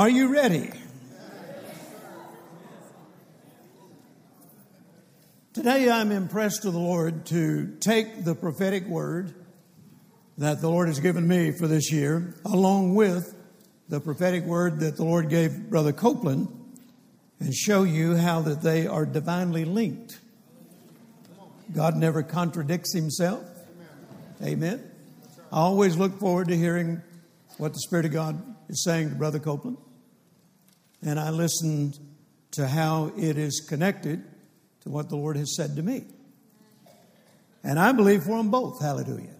Are you ready? Today I'm impressed to the Lord to take the prophetic word that the Lord has given me for this year, along with the prophetic word that the Lord gave Brother Copeland, and show you how that they are divinely linked. God never contradicts himself. Amen. I always look forward to hearing what the Spirit of God is saying to Brother Copeland. And I listen to how it is connected to what the Lord has said to me. And I believe for them both. Hallelujah.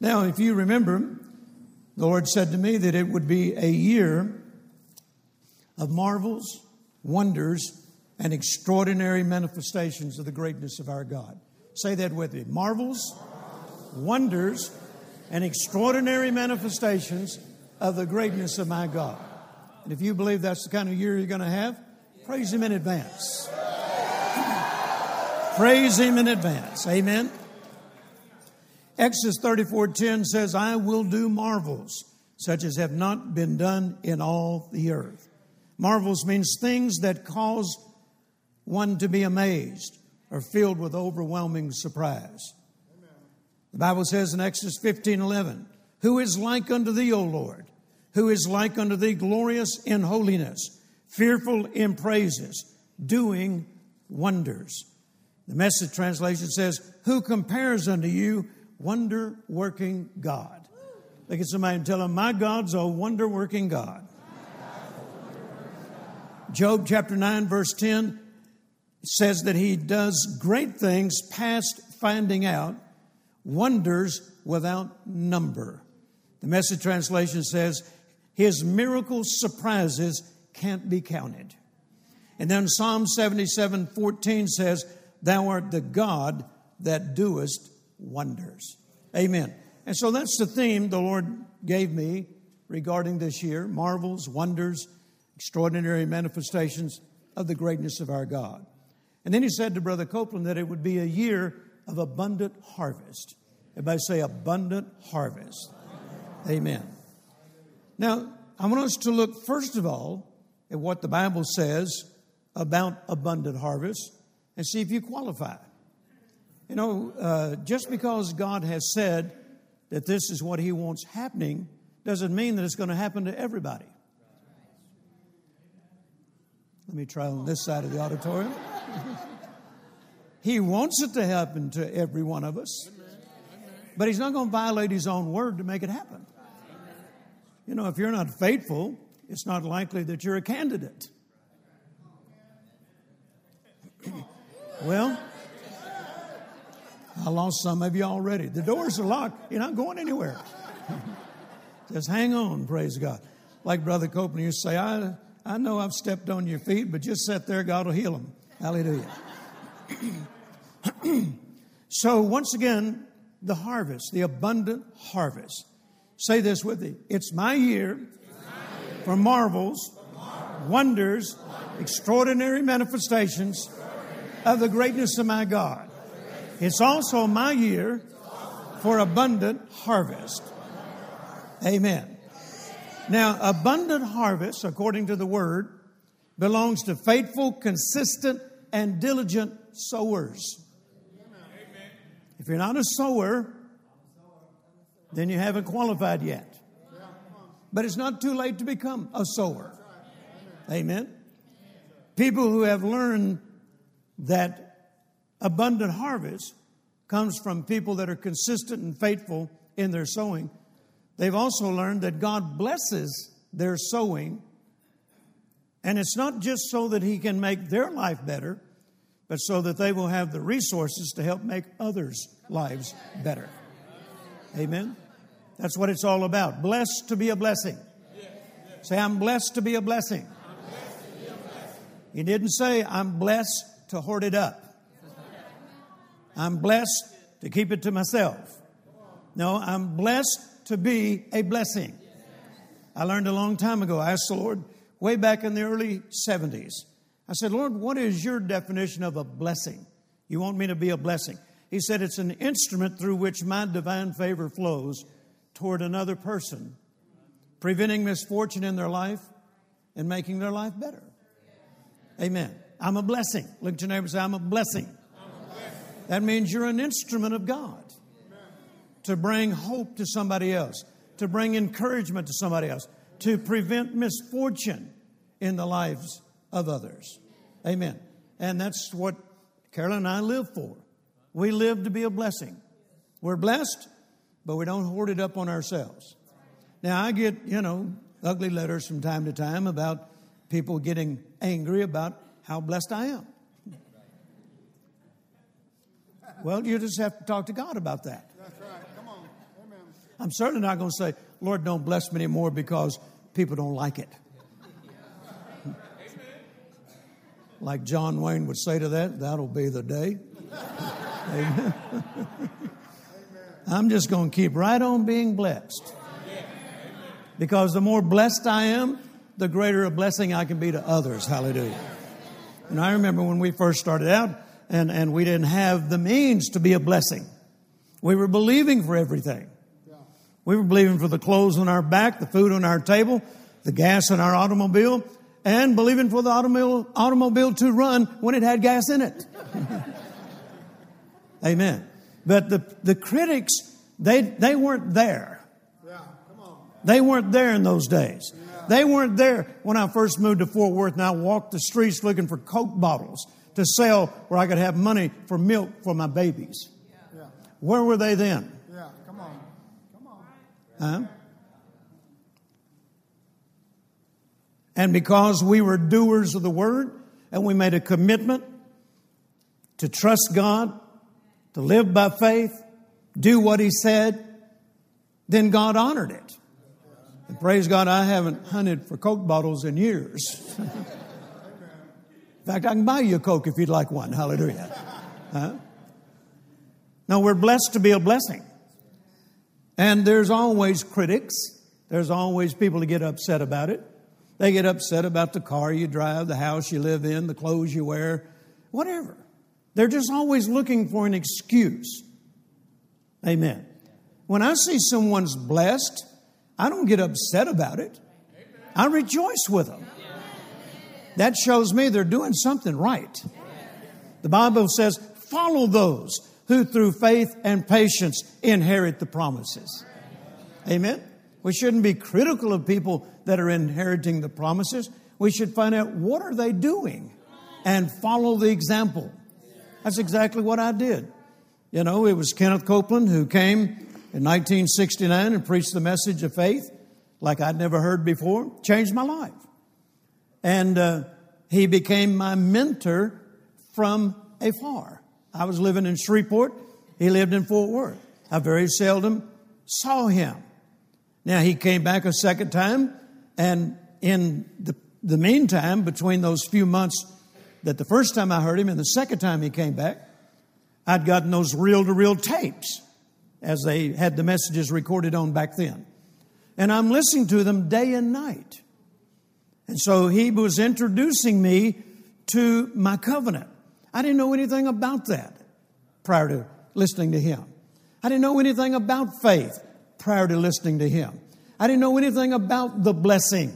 Now, if you remember, the Lord said to me that it would be a year of marvels, wonders, and extraordinary manifestations of the greatness of our God. Say that with me marvels, wonders, and extraordinary manifestations of the greatness of my God. And if you believe that's the kind of year you're going to have, praise Him in advance. praise Him in advance. Amen. Exodus 34:10 says, "I will do marvels such as have not been done in all the earth." Marvels means things that cause one to be amazed or filled with overwhelming surprise. The Bible says in Exodus 15:11, "Who is like unto thee, O Lord? Who is like unto thee, glorious in holiness, fearful in praises, doing wonders?" The message translation says, "Who compares unto you, wonder working God. Look at somebody and tell them, My God's a wonder working God. Job chapter 9, verse 10 says that he does great things past finding out, wonders without number. The message translation says, His miracle surprises can't be counted. And then Psalm 77 14 says, Thou art the God that doest wonders. Amen. And so that's the theme the Lord gave me regarding this year marvels, wonders, extraordinary manifestations of the greatness of our God. And then he said to Brother Copeland that it would be a year of abundant harvest. Everybody say abundant harvest. Amen. Now, I want us to look first of all at what the Bible says about abundant harvest and see if you qualify. You know, uh, just because God has said that this is what He wants happening doesn't mean that it's going to happen to everybody. Let me try on this side of the auditorium. he wants it to happen to every one of us, but He's not going to violate His own word to make it happen. You know, if you're not faithful, it's not likely that you're a candidate. well, I lost some of you already. The doors are locked. You're not going anywhere. just hang on, praise God. Like Brother Copeland used to say, I, I know I've stepped on your feet, but just sit there, God will heal them. Hallelujah. so, once again, the harvest, the abundant harvest. Say this with me. It's my year for marvels, wonders, extraordinary manifestations of the greatness of my God. It's also my year for abundant harvest. Amen. Now, abundant harvest, according to the word, belongs to faithful, consistent, and diligent sowers. If you're not a sower, then you haven't qualified yet. But it's not too late to become a sower. Amen. People who have learned that abundant harvest comes from people that are consistent and faithful in their sowing. They've also learned that God blesses their sowing, and it's not just so that He can make their life better, but so that they will have the resources to help make others' lives better. Amen? That's what it's all about. Blessed to be a blessing. Say, I'm blessed to be a blessing. He didn't say, I'm blessed to hoard it up. I'm blessed to keep it to myself. No, I'm blessed to be a blessing. I learned a long time ago. I asked the Lord way back in the early 70s. I said, Lord, what is your definition of a blessing? You want me to be a blessing? He said, It's an instrument through which my divine favor flows toward another person, preventing misfortune in their life and making their life better. Amen. I'm a blessing. Look at your neighbor and say, I'm a blessing. That means you're an instrument of God to bring hope to somebody else, to bring encouragement to somebody else, to prevent misfortune in the lives of others. Amen. And that's what Carolyn and I live for. We live to be a blessing. We're blessed, but we don't hoard it up on ourselves. Now, I get, you know, ugly letters from time to time about people getting angry about how blessed I am. Well, you just have to talk to God about that. That's right. Come on. Amen. I'm certainly not going to say, Lord, don't bless me anymore because people don't like it. Like John Wayne would say to that, that'll be the day. Amen. I'm just going to keep right on being blessed. Because the more blessed I am, the greater a blessing I can be to others. Hallelujah. And I remember when we first started out and, and we didn't have the means to be a blessing. We were believing for everything. We were believing for the clothes on our back, the food on our table, the gas in our automobile, and believing for the automobile, automobile to run when it had gas in it. Amen. But the, the critics, they, they weren't there. Yeah. Come on. They weren't there in those days. They weren't there when I first moved to Fort Worth and I walked the streets looking for Coke bottles to sell where I could have money for milk for my babies. Yeah. Where were they then? Yeah. Come on. Come on. Huh? And because we were doers of the word and we made a commitment to trust God, to live by faith, do what He said, then God honored it. And praise God, I haven't hunted for Coke bottles in years. in fact, I can buy you a Coke if you'd like one. Hallelujah. Huh? Now, we're blessed to be a blessing. And there's always critics. There's always people to get upset about it. They get upset about the car you drive, the house you live in, the clothes you wear, whatever. They're just always looking for an excuse. Amen. When I see someone's blessed, I don't get upset about it. I rejoice with them. That shows me they're doing something right. The Bible says, follow those who through faith and patience inherit the promises. Amen. We shouldn't be critical of people that are inheriting the promises. We should find out what are they doing and follow the example. That's exactly what I did. You know, it was Kenneth Copeland who came in 1969 and preached the message of faith like I'd never heard before. Changed my life. And uh, he became my mentor from afar. I was living in Shreveport. He lived in Fort Worth. I very seldom saw him. Now, he came back a second time, and in the, the meantime, between those few months that the first time I heard him and the second time he came back, I'd gotten those reel to reel tapes as they had the messages recorded on back then. And I'm listening to them day and night. And so he was introducing me to my covenant. I didn't know anything about that prior to listening to him. I didn't know anything about faith prior to listening to him. I didn't know anything about the blessing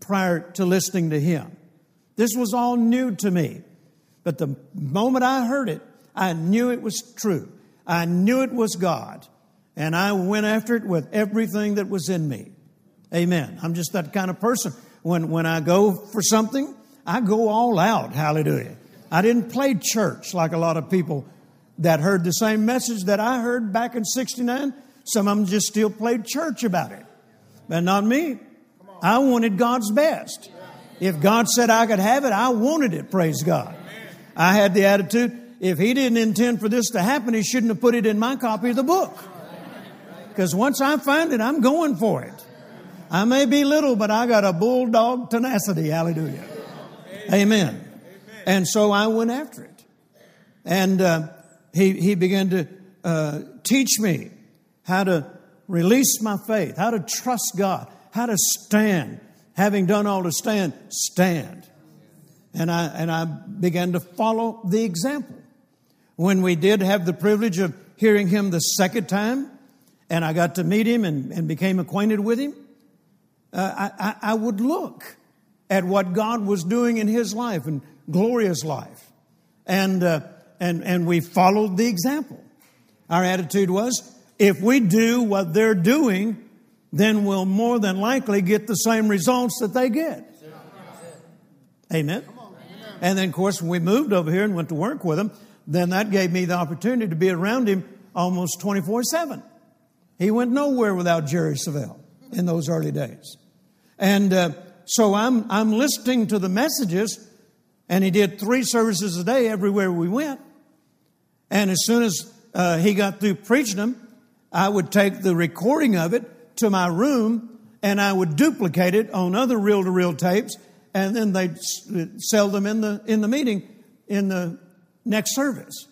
prior to listening to him. This was all new to me. But the moment I heard it, I knew it was true. I knew it was God. And I went after it with everything that was in me. Amen. I'm just that kind of person. When, when I go for something, I go all out. Hallelujah. I didn't play church like a lot of people that heard the same message that I heard back in 69. Some of them just still played church about it. But not me. I wanted God's best. If God said I could have it, I wanted it, praise God. I had the attitude, if He didn't intend for this to happen, He shouldn't have put it in my copy of the book. Because once I find it, I'm going for it. I may be little, but I got a bulldog tenacity. Hallelujah. Amen. And so I went after it. And uh, he, he began to uh, teach me how to release my faith, how to trust God, how to stand. Having done all to stand, stand. And I, and I began to follow the example. When we did have the privilege of hearing him the second time, and I got to meet him and, and became acquainted with him, uh, I, I, I would look at what God was doing in his life and glorious life. And, uh, and, and we followed the example. Our attitude was if we do what they're doing, then we'll more than likely get the same results that they get. Amen. And then, of course, when we moved over here and went to work with him, then that gave me the opportunity to be around him almost 24 7. He went nowhere without Jerry Savelle in those early days. And uh, so I'm, I'm listening to the messages, and he did three services a day everywhere we went. And as soon as uh, he got through preaching them, I would take the recording of it to my room and I would duplicate it on other reel to reel tapes, and then they'd sell them in the, in the meeting in the next service.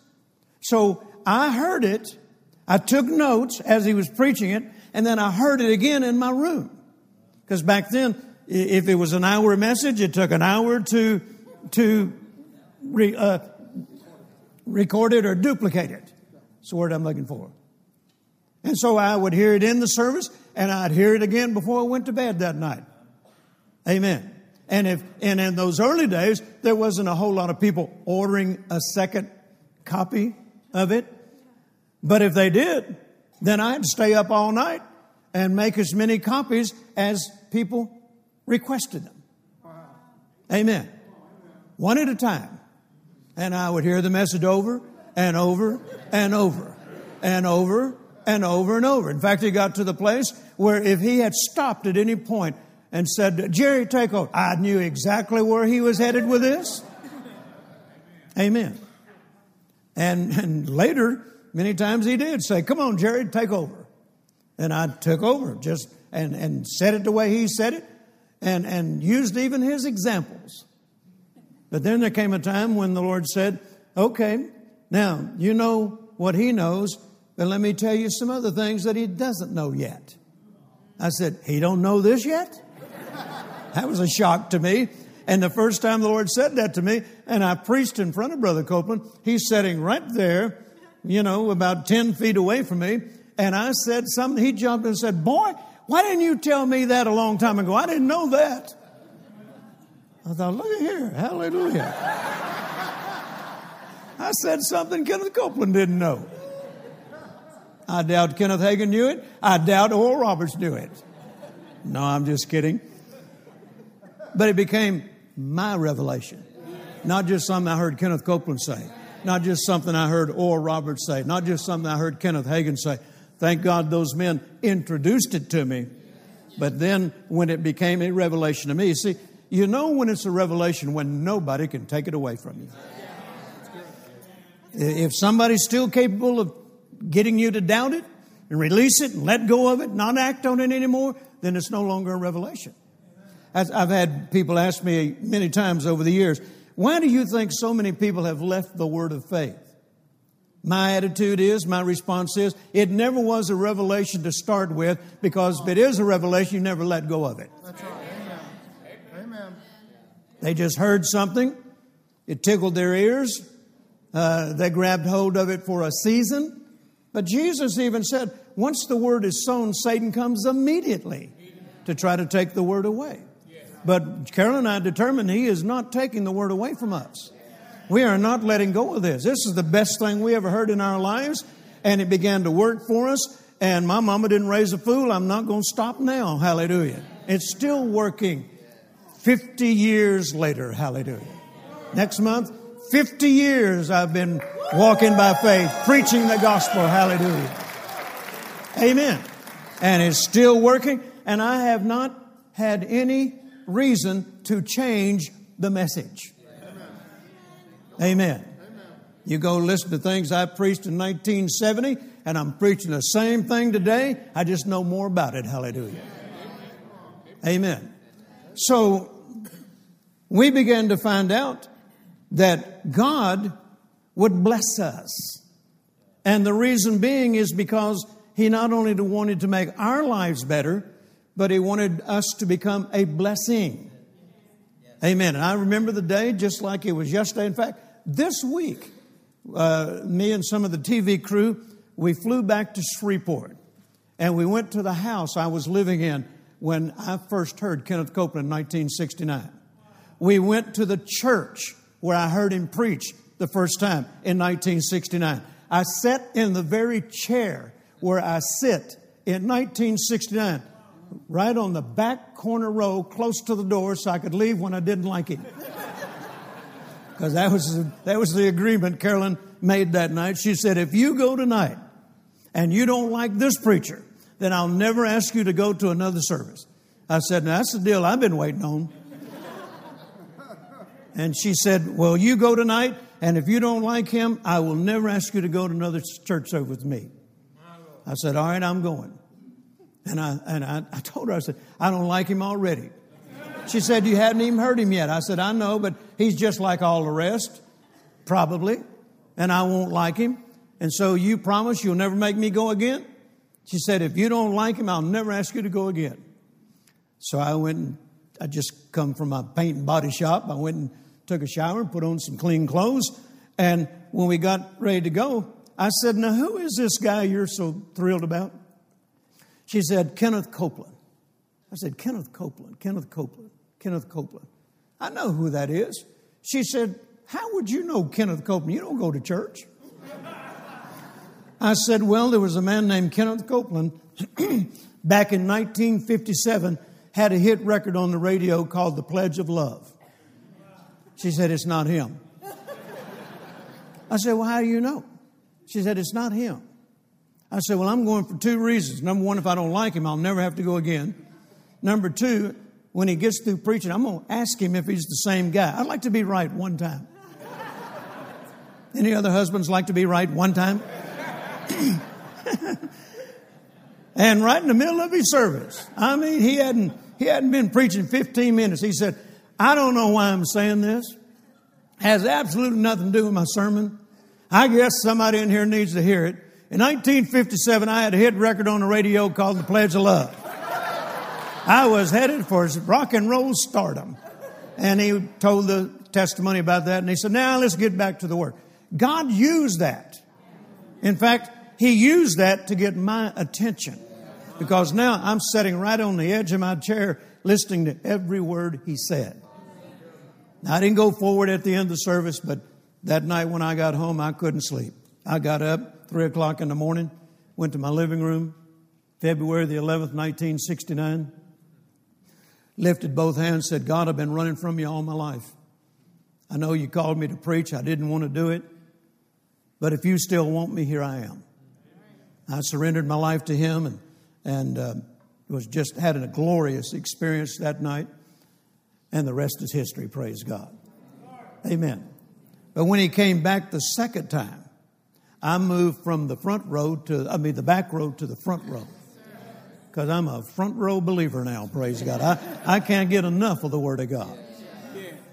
So I heard it, I took notes as he was preaching it, and then I heard it again in my room. Because back then, if it was an hour message, it took an hour to, to re, uh, record it or duplicate it. That's the word I'm looking for. And so I would hear it in the service and I'd hear it again before I went to bed that night. Amen. And if and in those early days there wasn't a whole lot of people ordering a second copy of it. But if they did, then I'd stay up all night and make as many copies as people requested them. Amen. One at a time. And I would hear the message over and over and over and over and over and over. In fact, he got to the place where if he had stopped at any point and said, Jerry, take over, I knew exactly where he was headed with this. Amen. And, and later, many times he did say, Come on, Jerry, take over. And I took over just and, and said it the way he said it and, and used even his examples. But then there came a time when the Lord said, Okay, now you know what he knows, but let me tell you some other things that he doesn't know yet. I said, He don't know this yet? That was a shock to me. And the first time the Lord said that to me, and I preached in front of Brother Copeland, he's sitting right there, you know, about 10 feet away from me. And I said something, he jumped and said, Boy, why didn't you tell me that a long time ago? I didn't know that. I thought, look at here, hallelujah. I said something Kenneth Copeland didn't know. I doubt Kenneth Hagin knew it. I doubt Oral Roberts knew it. No, I'm just kidding. But it became my revelation. Not just something I heard Kenneth Copeland say. Not just something I heard Oral Roberts say. Not just something I heard Kenneth Hagin say. Thank God those men introduced it to me. But then when it became a revelation to me, see, you know when it's a revelation when nobody can take it away from you. If somebody's still capable of getting you to doubt it and release it and let go of it, not act on it anymore, then it's no longer a revelation. I've had people ask me many times over the years, why do you think so many people have left the word of faith? My attitude is, my response is, it never was a revelation to start with because if it is a revelation, you never let go of it. That's right. Amen. Amen. They just heard something, it tickled their ears, uh, they grabbed hold of it for a season. But Jesus even said, once the word is sown, Satan comes immediately to try to take the word away. But Carol and I determined he is not taking the word away from us. We are not letting go of this. This is the best thing we ever heard in our lives, and it began to work for us. And my mama didn't raise a fool. I'm not going to stop now. Hallelujah. It's still working 50 years later. Hallelujah. Next month, 50 years I've been walking by faith, preaching the gospel. Hallelujah. Amen. And it's still working, and I have not had any reason to change the message. Amen. You go listen to things I preached in 1970, and I'm preaching the same thing today. I just know more about it. Hallelujah. Amen. So we began to find out that God would bless us. And the reason being is because He not only wanted to make our lives better, but He wanted us to become a blessing. Amen. And I remember the day just like it was yesterday. In fact, this week, uh, me and some of the TV crew, we flew back to Shreveport and we went to the house I was living in when I first heard Kenneth Copeland in 1969. We went to the church where I heard him preach the first time in 1969. I sat in the very chair where I sit in 1969, right on the back corner row, close to the door, so I could leave when I didn't like it. Because that was, that was the agreement Carolyn made that night. She said, If you go tonight and you don't like this preacher, then I'll never ask you to go to another service. I said, Now that's the deal I've been waiting on. And she said, Well, you go tonight, and if you don't like him, I will never ask you to go to another church service with me. I said, All right, I'm going. And I, and I, I told her, I said, I don't like him already. She said, You hadn't even heard him yet. I said, I know, but he's just like all the rest, probably, and I won't like him. And so you promise you'll never make me go again? She said, If you don't like him, I'll never ask you to go again. So I went and I just come from a paint and body shop. I went and took a shower and put on some clean clothes. And when we got ready to go, I said, Now, who is this guy you're so thrilled about? She said, Kenneth Copeland. I said, Kenneth Copeland, Kenneth Copeland, Kenneth Copeland. I know who that is. She said, How would you know Kenneth Copeland? You don't go to church. I said, Well, there was a man named Kenneth Copeland back in 1957, had a hit record on the radio called The Pledge of Love. She said, It's not him. I said, Well, how do you know? She said, It's not him. I said, Well, I'm going for two reasons. Number one, if I don't like him, I'll never have to go again. Number two, when he gets through preaching, I'm going to ask him if he's the same guy. I'd like to be right one time. Any other husbands like to be right one time? and right in the middle of his service, I mean, he hadn't, he hadn't been preaching 15 minutes. He said, I don't know why I'm saying this. It Has absolutely nothing to do with my sermon. I guess somebody in here needs to hear it. In 1957, I had a hit record on the radio called The Pledge of Love. I was headed for rock and roll stardom. And he told the testimony about that, and he said, Now let's get back to the work. God used that. In fact, he used that to get my attention because now I'm sitting right on the edge of my chair listening to every word he said. Now, I didn't go forward at the end of the service, but that night when I got home, I couldn't sleep. I got up three o'clock in the morning, went to my living room, February the 11th, 1969, lifted both hands, said, God, I've been running from you all my life. I know you called me to preach. I didn't want to do it. But if you still want me, here I am. I surrendered my life to Him and, and uh, was just had a glorious experience that night. And the rest is history, praise God. Amen. But when he came back the second time, I moved from the front row to, I mean, the back row to the front row. Because I'm a front row believer now, praise God. I, I can't get enough of the Word of God.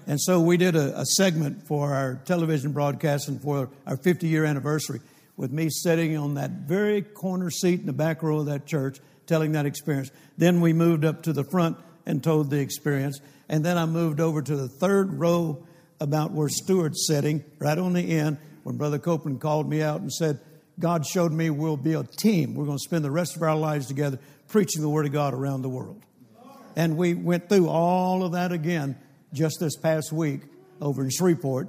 And so we did a, a segment for our television broadcast and for our 50 year anniversary with me sitting on that very corner seat in the back row of that church telling that experience. Then we moved up to the front and told the experience. And then I moved over to the third row about where Stewart's sitting, right on the end, when Brother Copeland called me out and said, God showed me we'll be a team. We're going to spend the rest of our lives together preaching the Word of God around the world. And we went through all of that again just this past week over in Shreveport.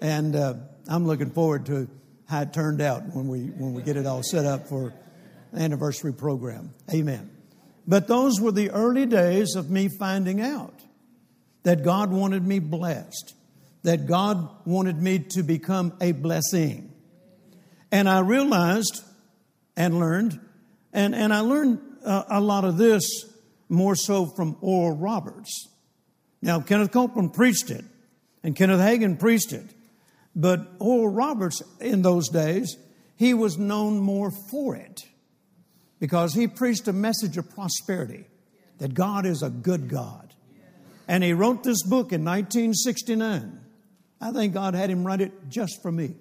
And uh, I'm looking forward to how it turned out when we, when we get it all set up for anniversary program. Amen. But those were the early days of me finding out that God wanted me blessed, that God wanted me to become a blessing. And I realized and learned, and, and I learned uh, a lot of this more so from Oral Roberts. Now, Kenneth Copeland preached it, and Kenneth Hagin preached it. But Oral Roberts, in those days, he was known more for it because he preached a message of prosperity that God is a good God. And he wrote this book in 1969. I think God had him write it just for me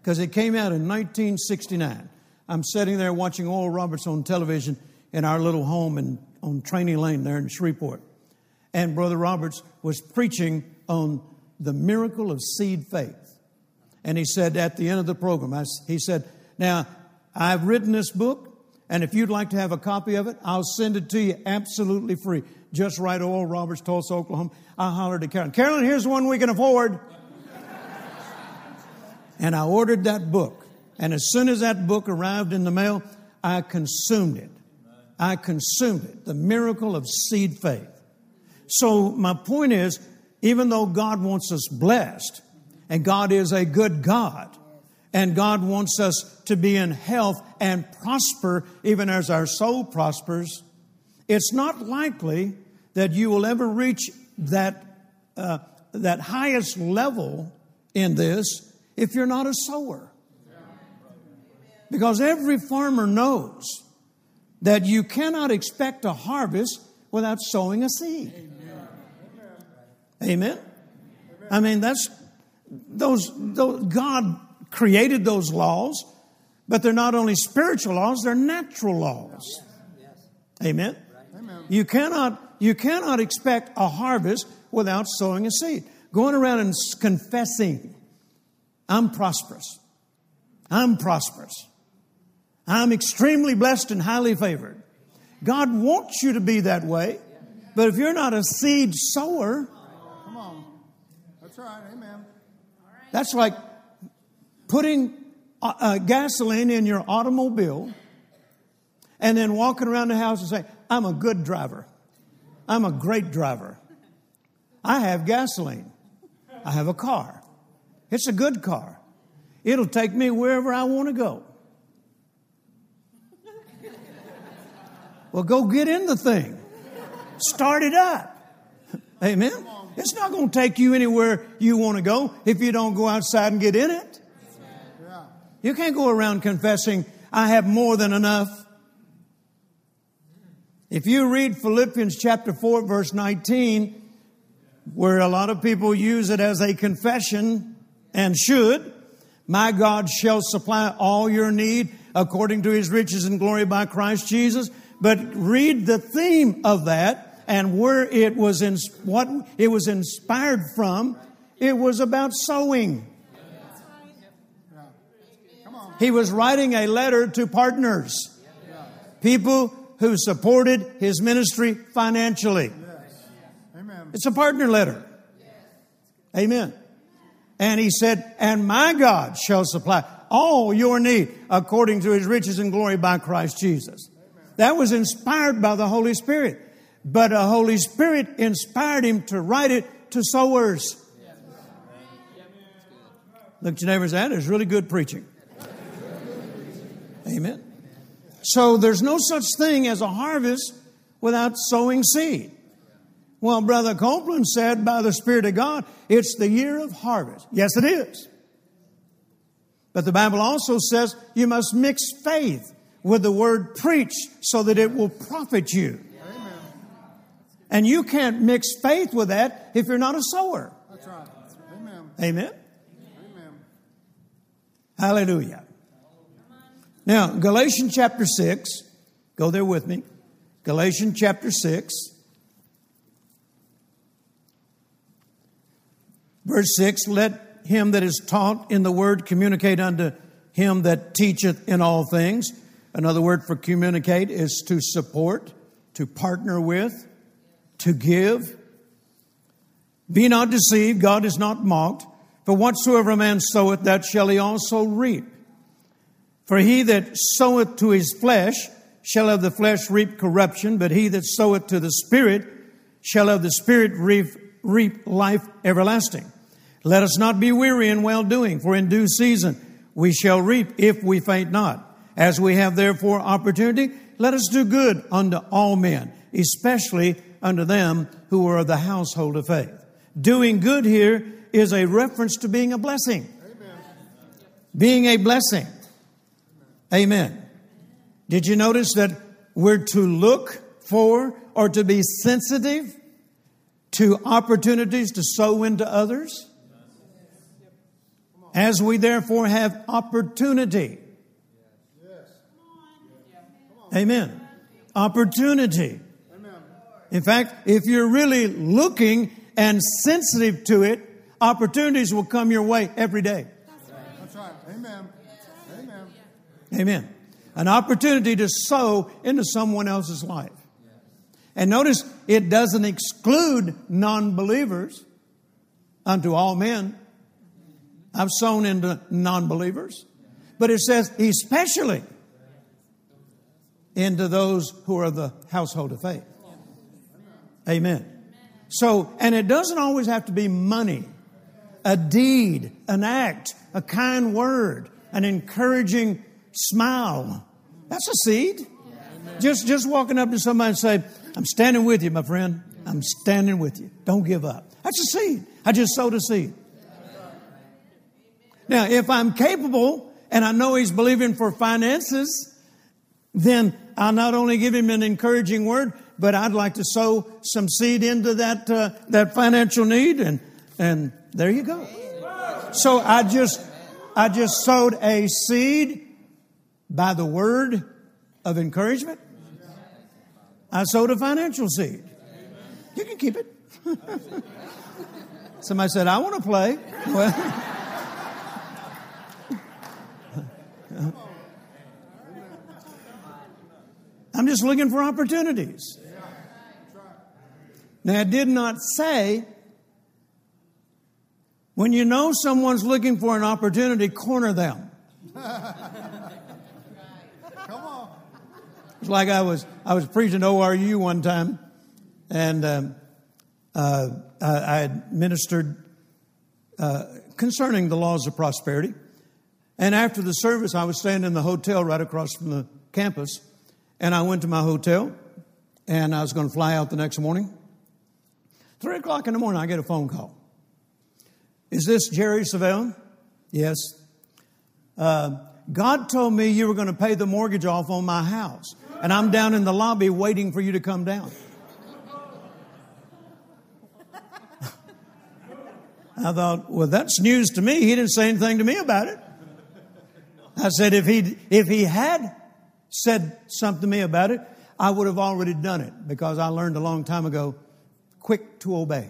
because it came out in 1969. I'm sitting there watching Oral Roberts on television in our little home in, on Training Lane there in Shreveport and Brother Roberts was preaching on the miracle of seed faith. And he said at the end of the program, I, he said, Now, I've written this book, And if you'd like to have a copy of it, I'll send it to you absolutely free. Just write Oral Roberts, Tulsa, Oklahoma. I'll holler to Carolyn. Carolyn, here's one we can afford. and I ordered that book. And as soon as that book arrived in the mail, I consumed it. I consumed it. The miracle of seed faith. So my point is, even though God wants us blessed, and God is a good God, and God wants us to be in health and prosper even as our soul prospers, it's not likely that you will ever reach that, uh, that highest level in this if you're not a sower. Because every farmer knows that you cannot expect a harvest without sowing a seed. Amen. I mean, that's those, those, God created those laws, but they're not only spiritual laws, they're natural laws. Amen. You cannot you cannot expect a harvest without sowing a seed. Going around and confessing, I'm prosperous. I'm prosperous. I'm extremely blessed and highly favored. God wants you to be that way, but if you're not a seed sower, Come on. That's right. Amen. that's like putting uh, uh, gasoline in your automobile and then walking around the house and saying, I'm a good driver. I'm a great driver. I have gasoline. I have a car. It's a good car. It'll take me wherever I want to go. Well, go get in the thing. Start it up. Amen. It's not going to take you anywhere you want to go if you don't go outside and get in it. You can't go around confessing, I have more than enough. If you read Philippians chapter 4, verse 19, where a lot of people use it as a confession and should, my God shall supply all your need according to his riches and glory by Christ Jesus. But read the theme of that and where it was in, what it was inspired from. It was about sowing. He was writing a letter to partners, people who supported his ministry financially. It's a partner letter. Amen. And he said, And my God shall supply all your need according to his riches and glory by Christ Jesus. That was inspired by the Holy Spirit. But the Holy Spirit inspired him to write it to sowers. Look your neighbors, that is really good preaching. Amen. So there's no such thing as a harvest without sowing seed. Well, Brother Copeland said, by the Spirit of God, it's the year of harvest. Yes, it is. But the Bible also says you must mix faith with the word preach so that it will profit you. Amen. And you can't mix faith with that if you're not a sower. That's right. Amen. Amen. Amen. Hallelujah. Now, Galatians chapter 6, go there with me. Galatians chapter 6, verse 6 Let him that is taught in the word communicate unto him that teacheth in all things. Another word for communicate is to support, to partner with, to give. Be not deceived, God is not mocked. For whatsoever a man soweth, that shall he also reap. For he that soweth to his flesh shall of the flesh reap corruption, but he that soweth to the Spirit shall of the Spirit reap, reap life everlasting. Let us not be weary in well doing, for in due season we shall reap if we faint not. As we have therefore opportunity, let us do good unto all men, especially unto them who are of the household of faith. Doing good here is a reference to being a blessing. Being a blessing. Amen. Did you notice that we're to look for or to be sensitive to opportunities to sow into others? As we therefore have opportunity. Amen. Opportunity. In fact, if you're really looking and sensitive to it, opportunities will come your way every day. Amen. An opportunity to sow into someone else's life. And notice it doesn't exclude non believers unto all men. I've sown into non believers. But it says, especially into those who are the household of faith. Amen. So, and it doesn't always have to be money, a deed, an act, a kind word, an encouraging smile. That's a seed. Just, just walking up to somebody and say, I'm standing with you, my friend. I'm standing with you. Don't give up. That's a seed. I just sowed a seed. Now, if I'm capable and I know he's believing for finances, then I'll not only give him an encouraging word, but I'd like to sow some seed into that uh, that financial need, and and there you go. So I just I just sowed a seed by the word of encouragement. I sowed a financial seed. You can keep it. Somebody said, "I want to play." Well. I'm just looking for opportunities. Now, I did not say when you know someone's looking for an opportunity, corner them. It's like I was I was preaching at ORU one time, and um, uh, I, had ministered uh, concerning the laws of prosperity. And after the service, I was staying in the hotel right across from the campus, and I went to my hotel, and I was going to fly out the next morning. Three o'clock in the morning, I get a phone call. Is this Jerry Savelle? Yes. Uh, God told me you were going to pay the mortgage off on my house, and I'm down in the lobby waiting for you to come down. I thought, well, that's news to me. He didn't say anything to me about it. I said, if he if he had said something to me about it, I would have already done it because I learned a long time ago quick to obey.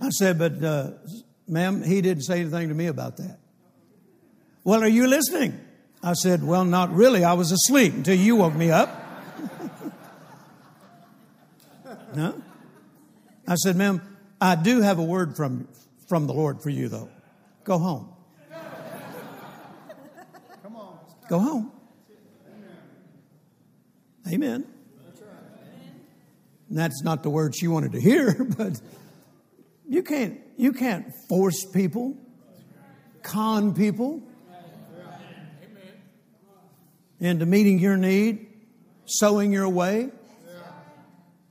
I said, but uh, ma'am, he didn't say anything to me about that. Well, are you listening? I said, well, not really. I was asleep until you woke me up. no? I said, ma'am, I do have a word from, from the Lord for you, though. Go home. Come on. Go home. Amen. And that's not the word she wanted to hear, but you can't, you can't force people, con people into meeting your need, sowing your way.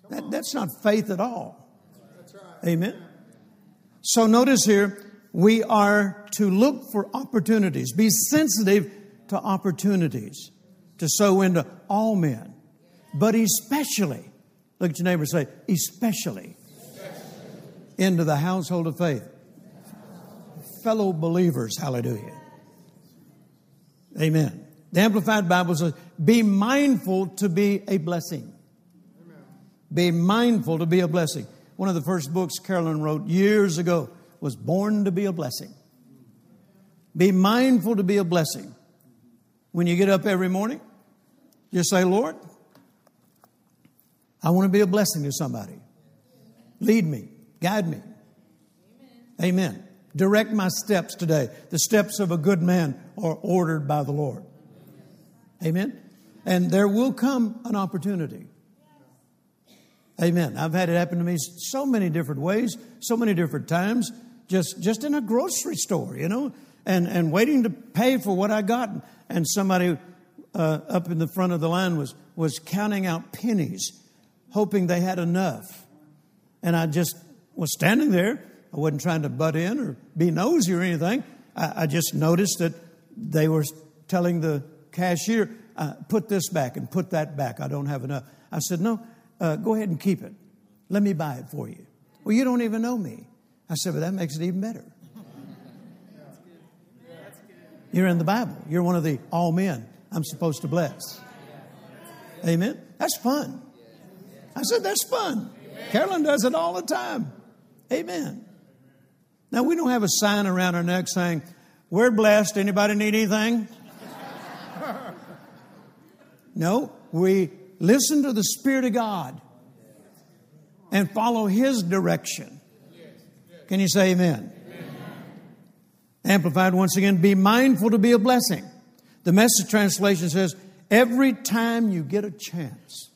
That, that's not faith at all. Amen. So notice here, we are to look for opportunities, be sensitive to opportunities to sow into all men, but especially Look at your neighbor say, especially, into the household of faith. Fellow believers, hallelujah. Amen. The Amplified Bible says, be mindful to be a blessing. Be mindful to be a blessing. One of the first books Carolyn wrote years ago was Born to be a Blessing. Be mindful to be a blessing. When you get up every morning, just say, Lord, I want to be a blessing to somebody. Lead me, guide me. Amen. Amen. Direct my steps today. The steps of a good man are ordered by the Lord. Amen. And there will come an opportunity. Amen. I've had it happen to me so many different ways, so many different times, just, just in a grocery store, you know, and, and waiting to pay for what I got. And somebody uh, up in the front of the line was, was counting out pennies hoping they had enough. And I just was standing there. I wasn't trying to butt in or be nosy or anything. I, I just noticed that they were telling the cashier, uh, put this back and put that back. I don't have enough. I said, no, uh, go ahead and keep it. Let me buy it for you. Well, you don't even know me. I said, but that makes it even better. You're in the Bible. You're one of the all men I'm supposed to bless. Amen. That's fun. I said, that's fun. Amen. Carolyn does it all the time. Amen. Now, we don't have a sign around our neck saying, we're blessed. Anybody need anything? No, we listen to the Spirit of God and follow His direction. Can you say amen? amen? Amplified once again, be mindful to be a blessing. The message translation says, every time you get a chance,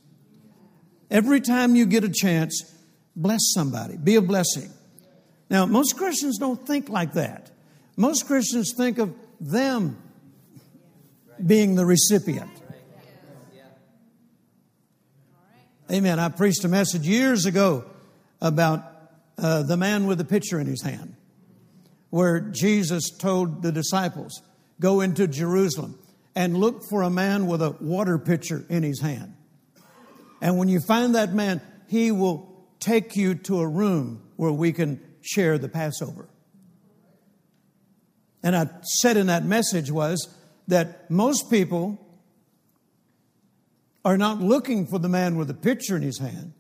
every time you get a chance, bless somebody, be a blessing. Now, most Christians don't think like that. Most Christians think of them being the recipient. Amen. I preached a message years ago about uh, the man with the pitcher in his hand, where Jesus told the disciples, Go into Jerusalem and look for a man with a water pitcher in his hand. And when you find that man, he will take you to a room where we can share the Passover. And I said in that message was that most people are not looking for the man with a pitcher in his hand.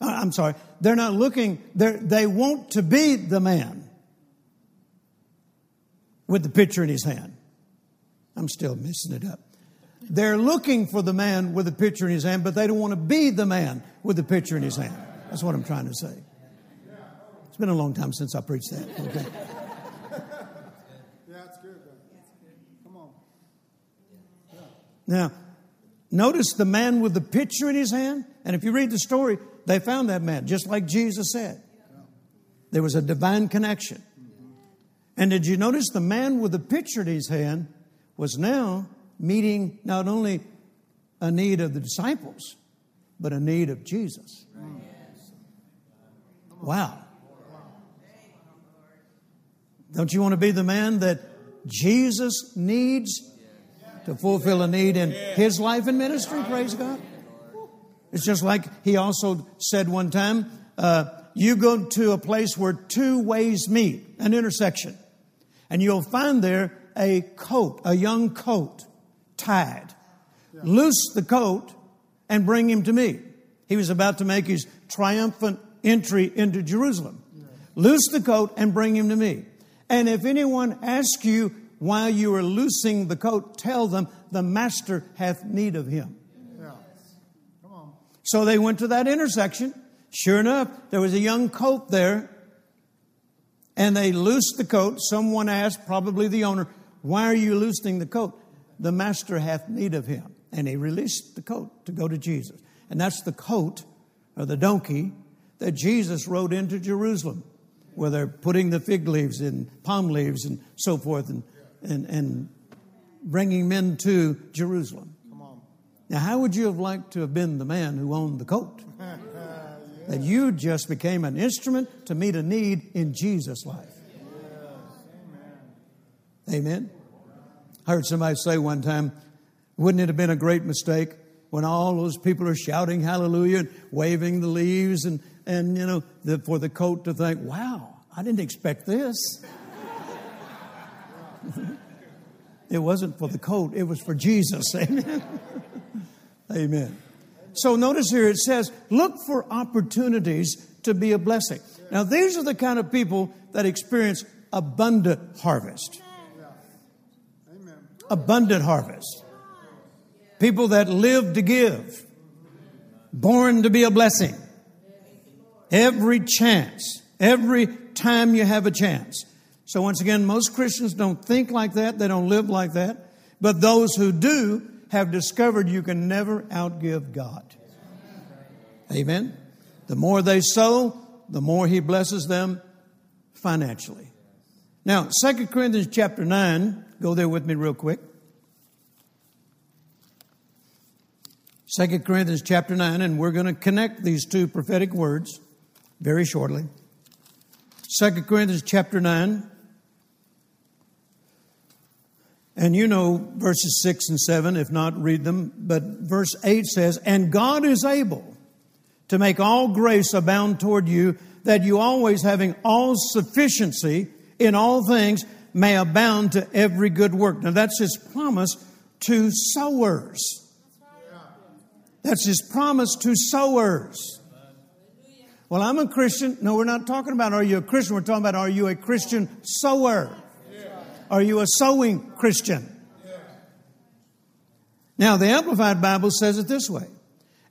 I'm sorry, they're not looking, they're, they want to be the man with the pitcher in his hand. I'm still messing it up. They're looking for the man with the pitcher in his hand, but they don't want to be the man with the pitcher in his hand. That's what I'm trying to say. It's been a long time since I preached that. Okay. Yeah, it's good. Come on. Now, Notice the man with the pitcher in his hand. And if you read the story, they found that man, just like Jesus said. There was a divine connection. And did you notice the man with the pitcher in his hand was now meeting not only a need of the disciples, but a need of Jesus? Wow. Don't you want to be the man that Jesus needs to fulfill a need in his life and ministry. Praise God. It's just like he also said one time uh, you go to a place where two ways meet, an intersection, and you'll find there a coat, a young coat tied. Loose the coat and bring him to me. He was about to make his triumphant entry into Jerusalem. Loose the coat and bring him to me. And if anyone asks you, while you are loosing the coat, tell them the master hath need of him. Yeah. Come on. So they went to that intersection. Sure enough, there was a young coat there. And they loosed the coat. Someone asked, probably the owner, Why are you loosening the coat? The master hath need of him. And he released the coat to go to Jesus. And that's the coat or the donkey that Jesus rode into Jerusalem, where they're putting the fig leaves and palm leaves and so forth. And and, and bringing men to Jerusalem. Now, how would you have liked to have been the man who owned the coat? yeah. That you just became an instrument to meet a need in Jesus' life. Amen. Amen. I heard somebody say one time, wouldn't it have been a great mistake when all those people are shouting hallelujah and waving the leaves and, and you know, the, for the coat to think, wow, I didn't expect this. it wasn't for the coat, it was for Jesus. Amen. Amen. So notice here it says, look for opportunities to be a blessing. Now, these are the kind of people that experience abundant harvest. Abundant harvest. People that live to give, born to be a blessing. Every chance, every time you have a chance. So, once again, most Christians don't think like that, they don't live like that. But those who do have discovered you can never outgive God. Amen. The more they sow, the more He blesses them financially. Now, 2 Corinthians chapter 9, go there with me real quick. 2 Corinthians chapter 9, and we're going to connect these two prophetic words very shortly. 2 Corinthians chapter 9. And you know verses 6 and 7, if not, read them. But verse 8 says, And God is able to make all grace abound toward you, that you always having all sufficiency in all things may abound to every good work. Now that's his promise to sowers. That's his promise to sowers. Well, I'm a Christian. No, we're not talking about are you a Christian? We're talking about are you a Christian sower? Are you a sowing Christian? Now, the Amplified Bible says it this way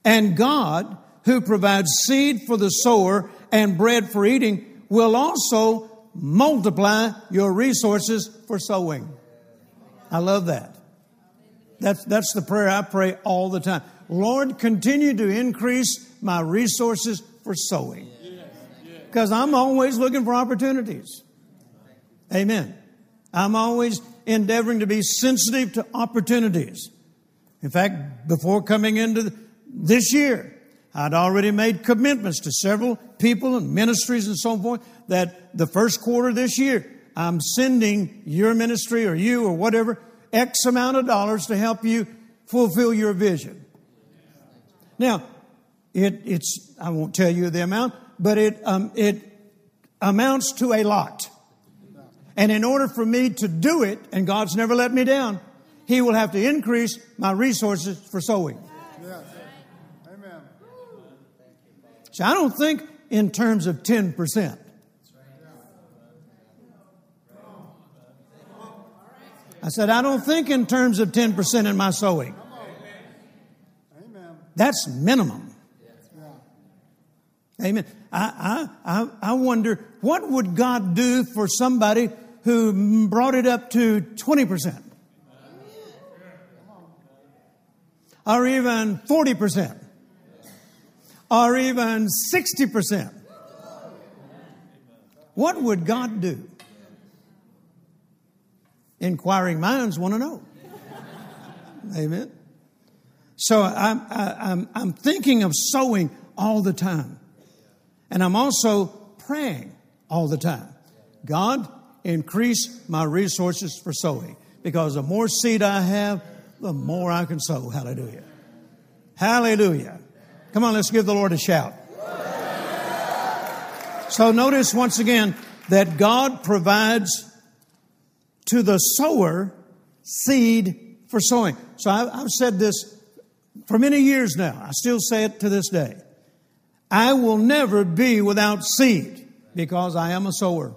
And God, who provides seed for the sower and bread for eating, will also multiply your resources for sowing. I love that. That's, that's the prayer I pray all the time. Lord, continue to increase my resources for sowing. Because I'm always looking for opportunities. Amen. I'm always endeavoring to be sensitive to opportunities. In fact, before coming into this year, I'd already made commitments to several people and ministries and so forth that the first quarter this year, I'm sending your ministry or you or whatever X amount of dollars to help you fulfill your vision. Now, it, it's, I won't tell you the amount, but it, um, it amounts to a lot. And in order for me to do it, and God's never let me down, He will have to increase my resources for sowing. Yes. Amen. So I don't think in terms of 10%. I said, I don't think in terms of 10% in my sowing. That's minimum. Amen. I, I, I, I wonder what would God do for somebody who brought it up to 20%? Or even 40%? Or even 60%? What would God do? Inquiring minds want to know. Amen. So I'm, I, I'm, I'm thinking of sowing all the time. And I'm also praying all the time. God, increase my resources for sowing. Because the more seed I have, the more I can sow. Hallelujah. Hallelujah. Come on, let's give the Lord a shout. So notice once again that God provides to the sower seed for sowing. So I, have said this for many years now. I still say it to this day. I will never be without seed because I am a sower.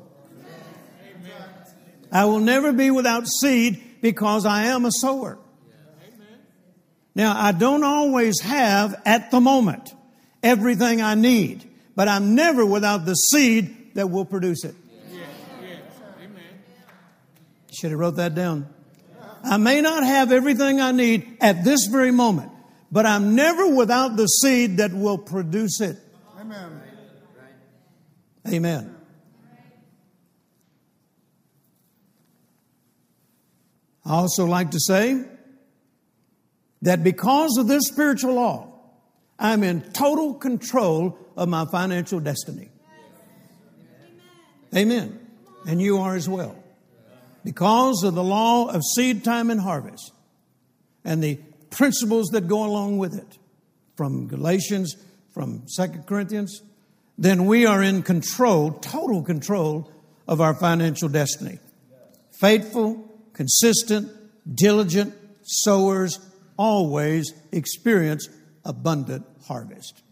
I will never be without seed because I am a sower. Now, I don't always have at the moment everything I need, but I'm never without the seed that will produce it. Should have wrote that down. I may not have everything I need at this very moment, but I'm never without the seed that will produce it. Amen. Amen. I also like to say that because of this spiritual law, I'm in total control of my financial destiny. Amen. And you are as well because of the law of seed time and harvest and the principles that go along with it from Galatians, from Second Corinthians, then we are in control, total control of our financial destiny. Faithful, consistent, diligent sowers always experience abundant harvest.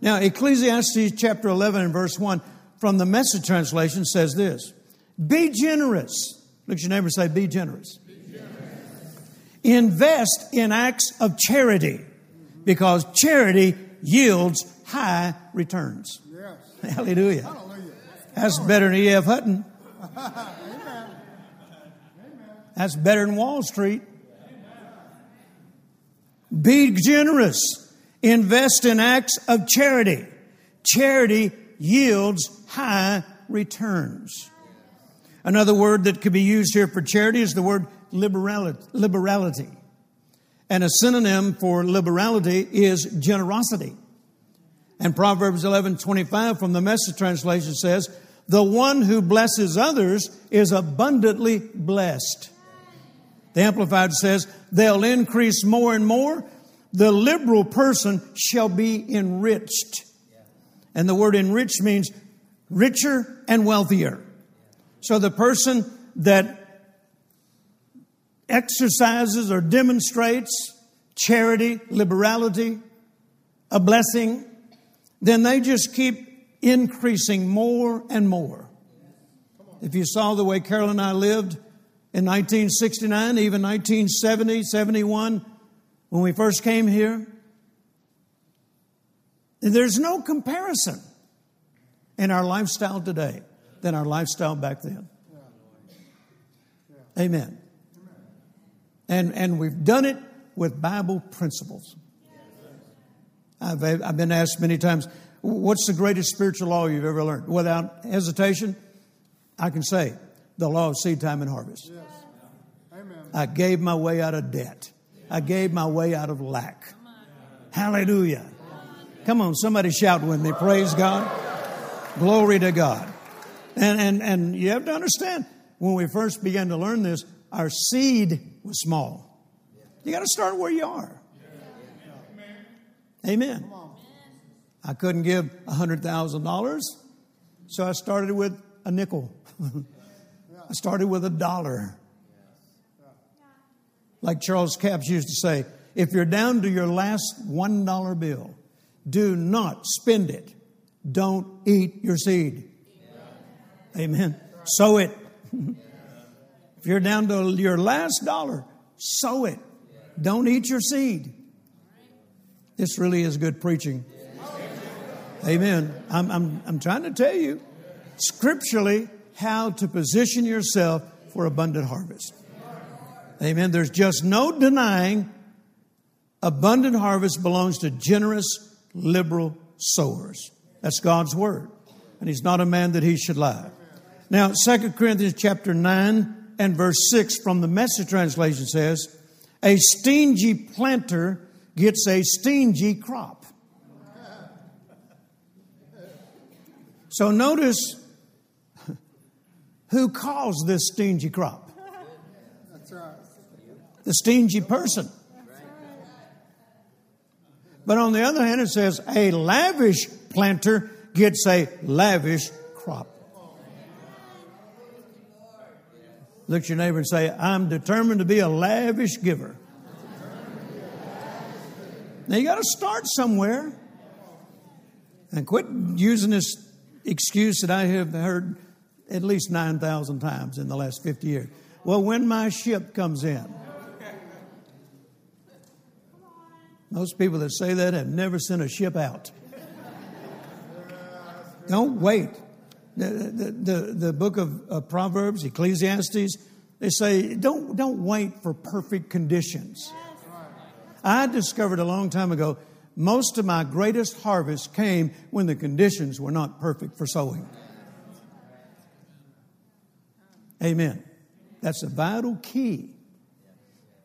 Now, Ecclesiastes chapter 11 and verse 1 from the message translation says this be generous. Look at your neighbor say, Be generous. Be generous. Invest in acts of charity because charity yields high returns. Yes. Hallelujah. Hallelujah. That's better than E.F. Hutton. That's better than Wall Street. Be generous. Invest in acts of charity. Charity yields high returns. Another word that could be used here for charity is the word liberality. And a synonym for liberality is generosity. And Proverbs 11 25 from the message translation says, The one who blesses others is abundantly blessed. The Amplified says, They'll increase more and more. The liberal person shall be enriched. And the word enriched means richer and wealthier. So the person that exercises or demonstrates charity, liberality, a blessing, then they just keep increasing more and more. If you saw the way Carol and I lived in 1969, even 1970, 71, when we first came here. There's no comparison in our lifestyle today than our lifestyle back then. Amen. And, and we've done it with Bible principles. I've, I've been asked many times, what's the greatest spiritual law you've ever learned? Without hesitation, I can say the law of seed time and harvest. Yes. Amen. I gave my way out of debt. I gave my way out of lack. Hallelujah. Come on, somebody shout with me. Praise God. Glory to God. And, and, and you have to understand, when we first began to learn this, our seed was small. You got to start where you are. Amen. I couldn't give $100,000, so I started with a nickel. I started with a dollar. Like Charles Capps used to say, if you're down to your last $1 bill, do not spend it. Don't eat your seed. Amen. Sow it. if you're down to your last dollar, sow it. Don't eat your seed. This really is good preaching. Amen. I'm, I'm, I'm trying to tell you scripturally how to position yourself for abundant harvest. Amen. There's just no denying abundant harvest belongs to generous, liberal sowers. That's God's word. And he's not a man that he should lie. Now, 2 Corinthians chapter 9 and verse 6 from the message translation says, A stingy planter gets a stingy crop. So notice who caused this stingy crop. That's right. The stingy person. But on the other hand, it says a lavish planter gets a lavish crop. Look at your neighbor and say, I'm determined to be a lavish giver. Now you got to start somewhere. And quit using this excuse that I have heard at least 9,000 times in the last 50 years. Well, when my ship comes in. Most people that say that have never sent a ship out. Don't wait. The, the, the, the book of uh, Proverbs, Ecclesiastes, they say, don't, don't wait for perfect conditions. I discovered a long time ago most of my greatest harvest came when the conditions were not perfect for sowing. Amen. That's a vital key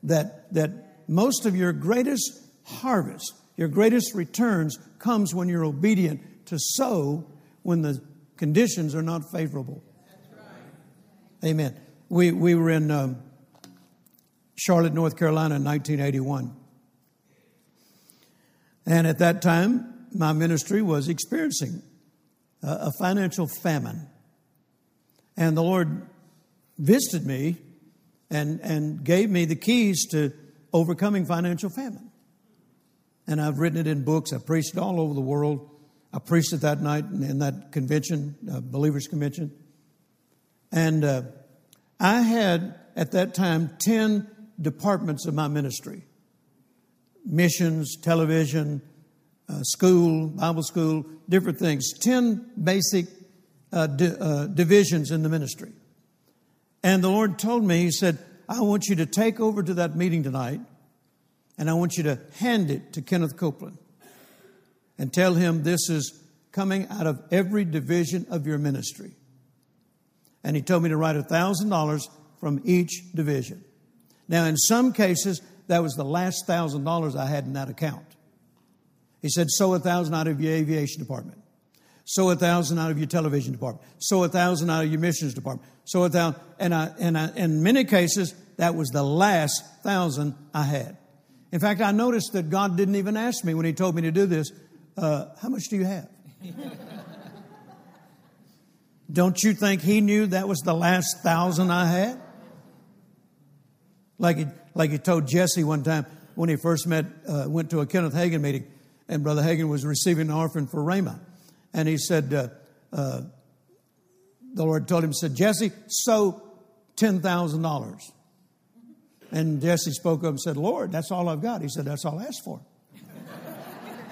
that, that most of your greatest harvest, your greatest returns comes when you're obedient to sow when the conditions are not favorable. Amen. We, we were in um, Charlotte, North Carolina in 1981. And at that time, my ministry was experiencing a, a financial famine. And the Lord visited me and, and gave me the keys to overcoming financial famine. And I've written it in books. I preached all over the world. I preached it that night in that convention, uh, Believers Convention. And uh, I had, at that time, 10 departments of my ministry missions, television, uh, school, Bible school, different things. 10 basic uh, di- uh, divisions in the ministry. And the Lord told me, He said, I want you to take over to that meeting tonight and I want you to hand it to Kenneth Copeland and tell him this is coming out of every division of your ministry. And he told me to write $1,000 from each division. Now, in some cases, that was the last thousand dollars I had in that account. He said, sow a thousand out of your aviation department. Sow a thousand out of your television department. Sow a thousand out of your missions department. Sow a thousand. And, I, and I, in many cases, that was the last thousand I had. In fact, I noticed that God didn't even ask me when He told me to do this, uh, how much do you have? Don't you think He knew that was the last thousand I had? Like he, like he told Jesse one time when he first met, uh, went to a Kenneth Hagin meeting, and Brother Hagin was receiving an offering for Rhema. And he said, uh, uh, the Lord told him, said, Jesse, sow $10,000. And Jesse spoke up and said, Lord, that's all I've got. He said, That's all I asked for.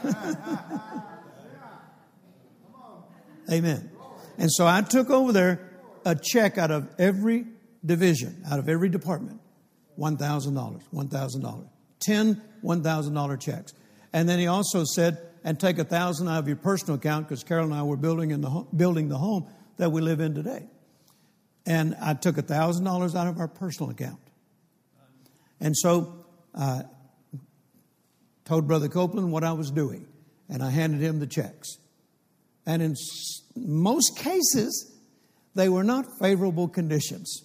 Amen. And so I took over there a check out of every division, out of every department $1,000, $1,000. 10 $1,000 checks. And then he also said, and take a thousand out of your personal account because Carol and I were building in the building the home that we live in today. And I took a thousand dollars out of our personal account. And so I told Brother Copeland what I was doing, and I handed him the checks. And in most cases, they were not favorable conditions.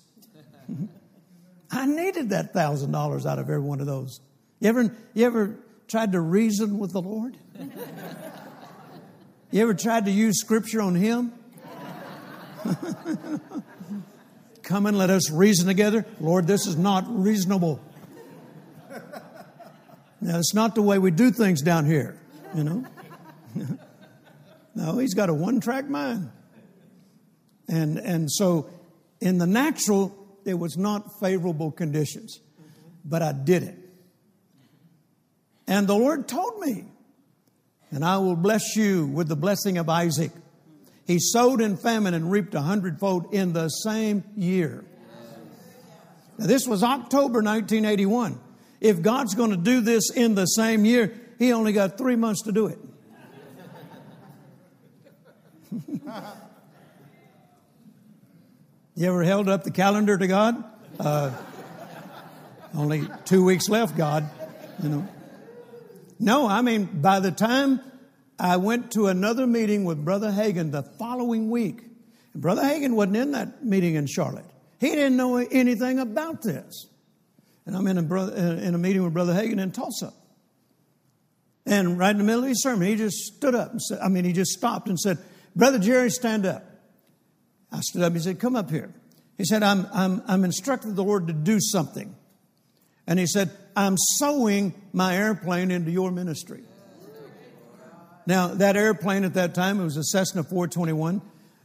I needed that thousand dollars out of every one of those. You ever, you ever tried to reason with the Lord? You ever tried to use scripture on Him? Come and let us reason together. Lord, this is not reasonable. Now, it's not the way we do things down here, you know. no, he's got a one track mind. And, and so, in the natural, it was not favorable conditions, but I did it. And the Lord told me, and I will bless you with the blessing of Isaac. He sowed in famine and reaped a hundredfold in the same year. Now, this was October 1981. If God's going to do this in the same year, He only got three months to do it. you ever held up the calendar to God? Uh, only two weeks left, God, you know. No, I mean, by the time I went to another meeting with Brother Hagin the following week, Brother Hagin wasn't in that meeting in Charlotte. He didn't know anything about this. And I'm in a, brother, uh, in a meeting with Brother Hagin in Tulsa. And right in the middle of his sermon, he just stood up and said, I mean, he just stopped and said, Brother Jerry, stand up. I stood up. He said, Come up here. He said, I'm, I'm, I'm instructed the Lord to do something. And he said, I'm sowing my airplane into your ministry. Now, that airplane at that time, it was a Cessna 421.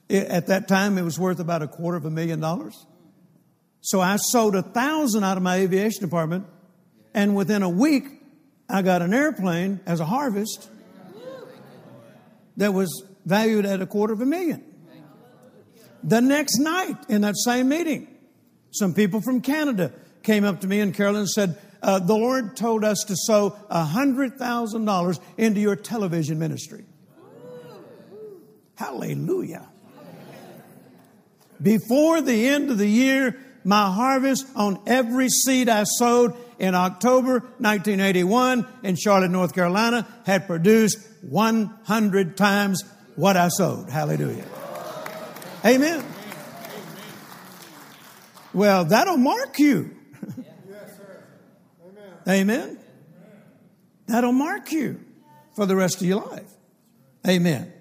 It, at that time, it was worth about a quarter of a million dollars. So I sold a thousand out of my aviation department, and within a week, I got an airplane as a harvest that was valued at a quarter of a million. The next night in that same meeting, some people from Canada came up to me and Carolyn said, uh, The Lord told us to sow $100,000 into your television ministry. Hallelujah. Before the end of the year, my harvest on every seed I sowed in October 1981 in Charlotte, North Carolina, had produced 100 times what I sowed. Hallelujah. Amen. Well, that'll mark you. Amen. That'll mark you for the rest of your life. Amen.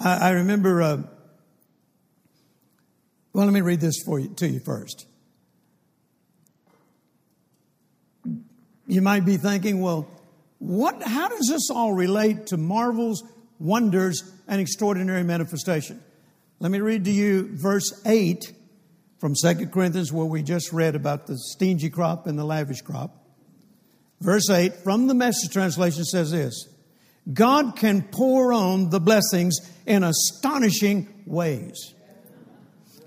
I, I remember. Uh, well, let me read this for you to you first. You might be thinking, well, what? How does this all relate to marvels, wonders, and extraordinary manifestation? Let me read to you verse eight from Second Corinthians, where we just read about the stingy crop and the lavish crop. Verse 8 from the message translation says this God can pour on the blessings in astonishing ways.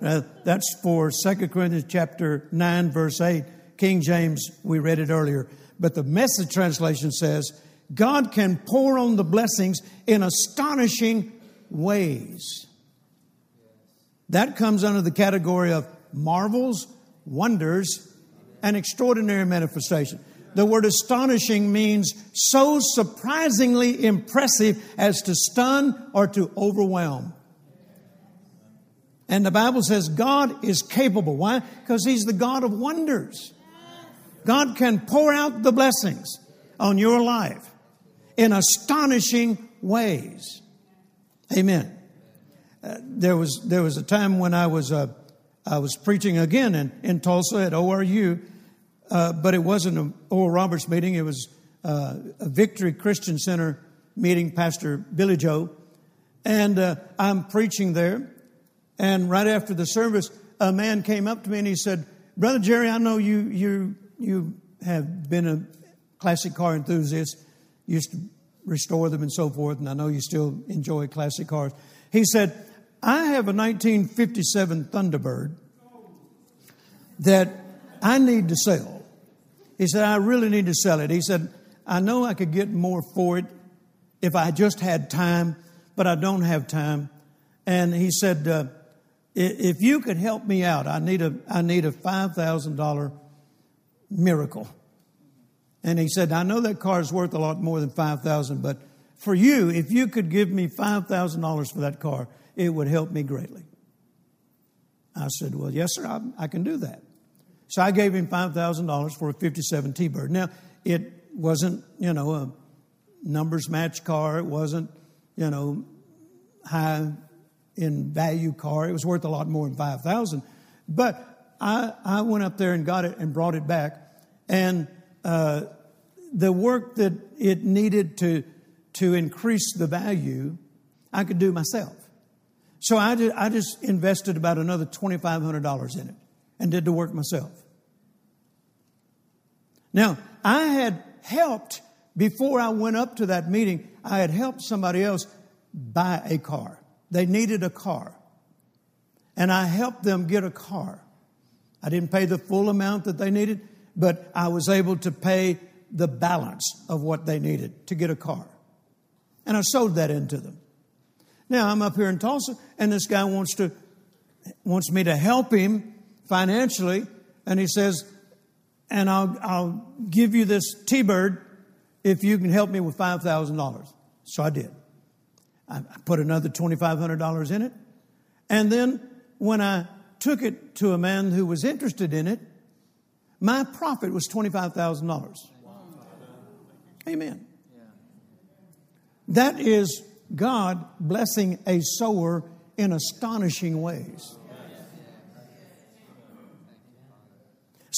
Uh, that's for 2 Corinthians chapter 9, verse 8. King James, we read it earlier. But the message translation says, God can pour on the blessings in astonishing ways. That comes under the category of marvels, wonders, and extraordinary manifestation. The word astonishing means so surprisingly impressive as to stun or to overwhelm. And the Bible says God is capable. Why? Because He's the God of wonders. God can pour out the blessings on your life in astonishing ways. Amen. Uh, there was there was a time when I was uh, I was preaching again in, in Tulsa at ORU, uh, but it wasn't an Oral Roberts meeting. It was uh, a Victory Christian Center meeting, Pastor Billy Joe. And uh, I'm preaching there. And right after the service, a man came up to me and he said, Brother Jerry, I know you, you, you have been a classic car enthusiast, used to restore them and so forth, and I know you still enjoy classic cars. He said, I have a 1957 Thunderbird that I need to sell. He said, I really need to sell it. He said, I know I could get more for it if I just had time, but I don't have time. And he said, uh, if you could help me out, I need a, I need a $5,000 miracle. And he said, I know that car is worth a lot more than 5000 but for you, if you could give me $5,000 for that car, it would help me greatly. I said, Well, yes, sir, I, I can do that. So I gave him $5,000 for a 57 T Bird. Now, it wasn't, you know, a numbers match car. It wasn't, you know, high in value car. It was worth a lot more than 5000 But I, I went up there and got it and brought it back. And uh, the work that it needed to, to increase the value, I could do myself. So I, did, I just invested about another $2,500 in it and did the work myself. Now, I had helped, before I went up to that meeting, I had helped somebody else buy a car. They needed a car. And I helped them get a car. I didn't pay the full amount that they needed, but I was able to pay the balance of what they needed to get a car. And I sold that into them. Now I'm up here in Tulsa, and this guy wants to wants me to help him financially, and he says, "And I'll I'll give you this T-bird if you can help me with five thousand dollars." So I did. I put another $2,500 in it. And then when I took it to a man who was interested in it, my profit was $25,000. Amen. That is God blessing a sower in astonishing ways.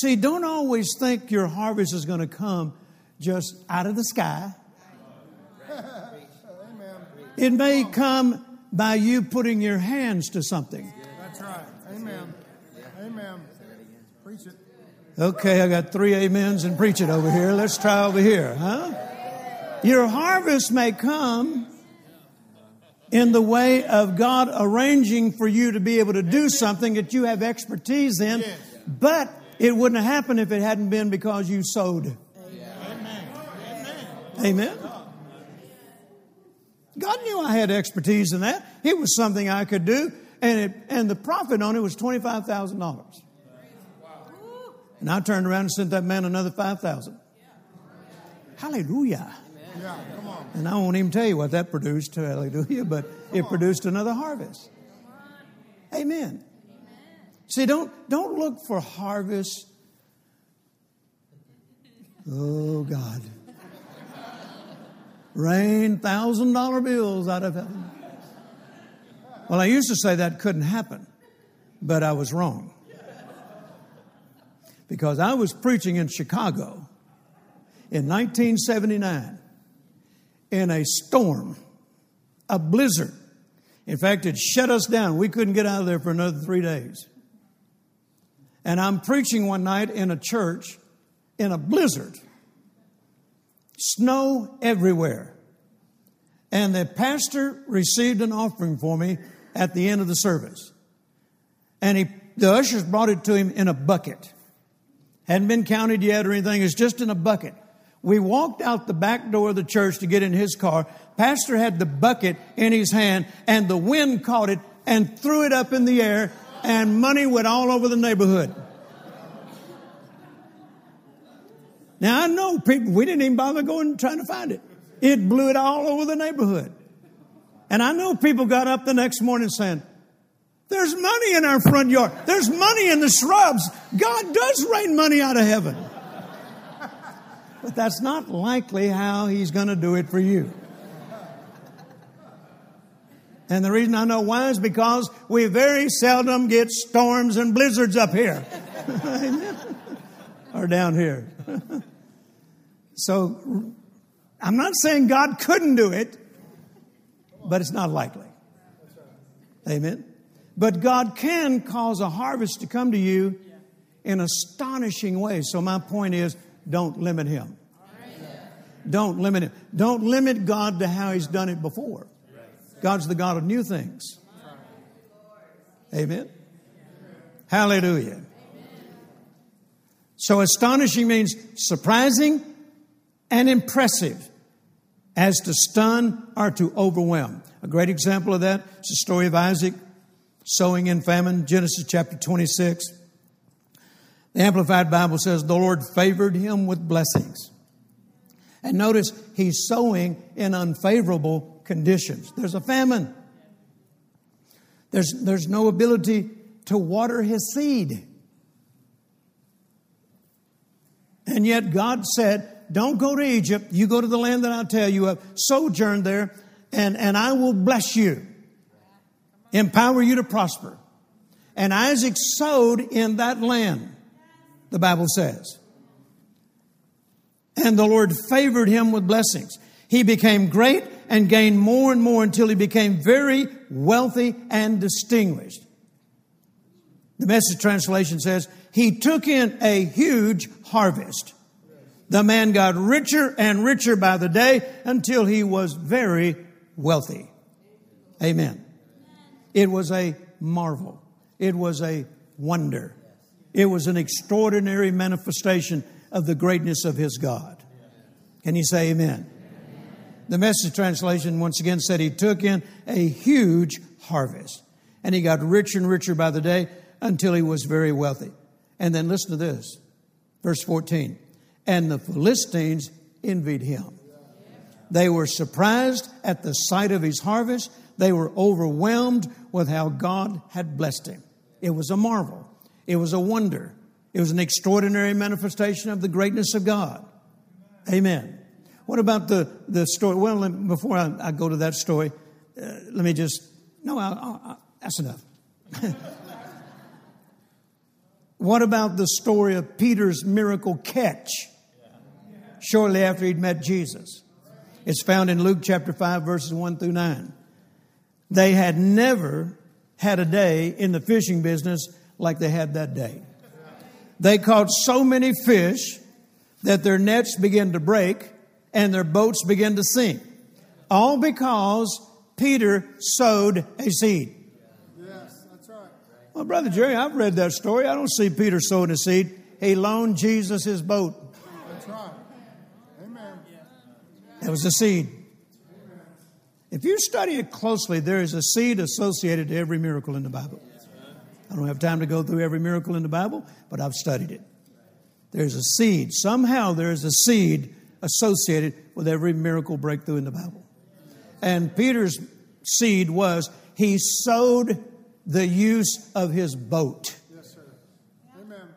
See, don't always think your harvest is going to come just out of the sky it may come by you putting your hands to something. That's right. Amen. Amen. Preach it. Okay, I got three amens and preach it over here. Let's try over here, huh? Your harvest may come in the way of God arranging for you to be able to do something that you have expertise in, but it wouldn't have happened if it hadn't been because you sowed. Amen. Amen. God knew I had expertise in that. It was something I could do, and it, and the profit on it was twenty five thousand dollars. And I turned around and sent that man another five thousand. Hallelujah. Yeah. And I won't even tell you what that produced, hallelujah, but it produced another harvest. Amen. See, don't don't look for harvest. Oh God rain thousand dollar bills out of heaven. Well, I used to say that couldn't happen, but I was wrong. Because I was preaching in Chicago in 1979 in a storm, a blizzard. In fact, it shut us down. We couldn't get out of there for another three days. And I'm preaching one night in a church in a blizzard snow everywhere. And the pastor received an offering for me at the end of the service. And he, the ushers brought it to him in a bucket. Hadn't been counted yet or anything, it's just in a bucket. We walked out the back door of the church to get in his car. Pastor had the bucket in his hand, and the wind caught it and threw it up in the air, and money went all over the neighborhood. Now I know people, we didn't even bother going trying to find it. It blew it all over the neighborhood. And I know people got up the next morning saying, there's money in our front yard. There's money in the shrubs. God does rain money out of heaven. But that's not likely how he's going to do it for you. And the reason I know why is because we very seldom get storms and blizzards up here. or down here. so I'm not saying God couldn't do it, but it's not likely. Amen. But God can cause a harvest to come to you in astonishing ways. So, my point is don't limit Him. Don't limit Him. Don't limit God to how He's done it before. God's the God of new things. Amen. Hallelujah. So, astonishing means surprising and impressive, as to stun or to overwhelm. A great example of that is the story of Isaac sowing in famine, Genesis chapter 26. The Amplified Bible says the Lord favored him with blessings. And notice he's sowing in unfavorable conditions. There's a famine. There's, there's no ability to water his seed. And yet God said, Don't go to Egypt. You go to the land that I'll tell you of. Sojourn there, and, and I will bless you, empower you to prosper. And Isaac sowed in that land, the Bible says. And the Lord favored him with blessings. He became great and gained more and more until he became very wealthy and distinguished. The message translation says, He took in a huge harvest. The man got richer and richer by the day until he was very wealthy. Amen. It was a marvel. It was a wonder. It was an extraordinary manifestation of the greatness of his God. Can you say amen? The message translation once again said he took in a huge harvest and he got richer and richer by the day until he was very wealthy. And then listen to this verse 14. And the Philistines envied him. They were surprised at the sight of his harvest. They were overwhelmed with how God had blessed him. It was a marvel. It was a wonder. It was an extraordinary manifestation of the greatness of God. Amen. What about the, the story? Well, before I, I go to that story, uh, let me just, no, I, I, that's enough. what about the story of Peter's miracle catch shortly after he'd met Jesus? It's found in Luke chapter 5, verses 1 through 9. They had never had a day in the fishing business like they had that day. They caught so many fish that their nets began to break and their boats began to sink. All because Peter sowed a seed. Yes, that's right. Well, Brother Jerry, I've read that story. I don't see Peter sowing a seed. He loaned Jesus his boat. That's right. Amen. That was a seed. If you study it closely, there is a seed associated to every miracle in the Bible. I don't have time to go through every miracle in the Bible, but I've studied it. There's a seed. Somehow there is a seed associated with every miracle breakthrough in the Bible. And Peter's seed was he sowed the use of his boat. Yes, sir. Amen.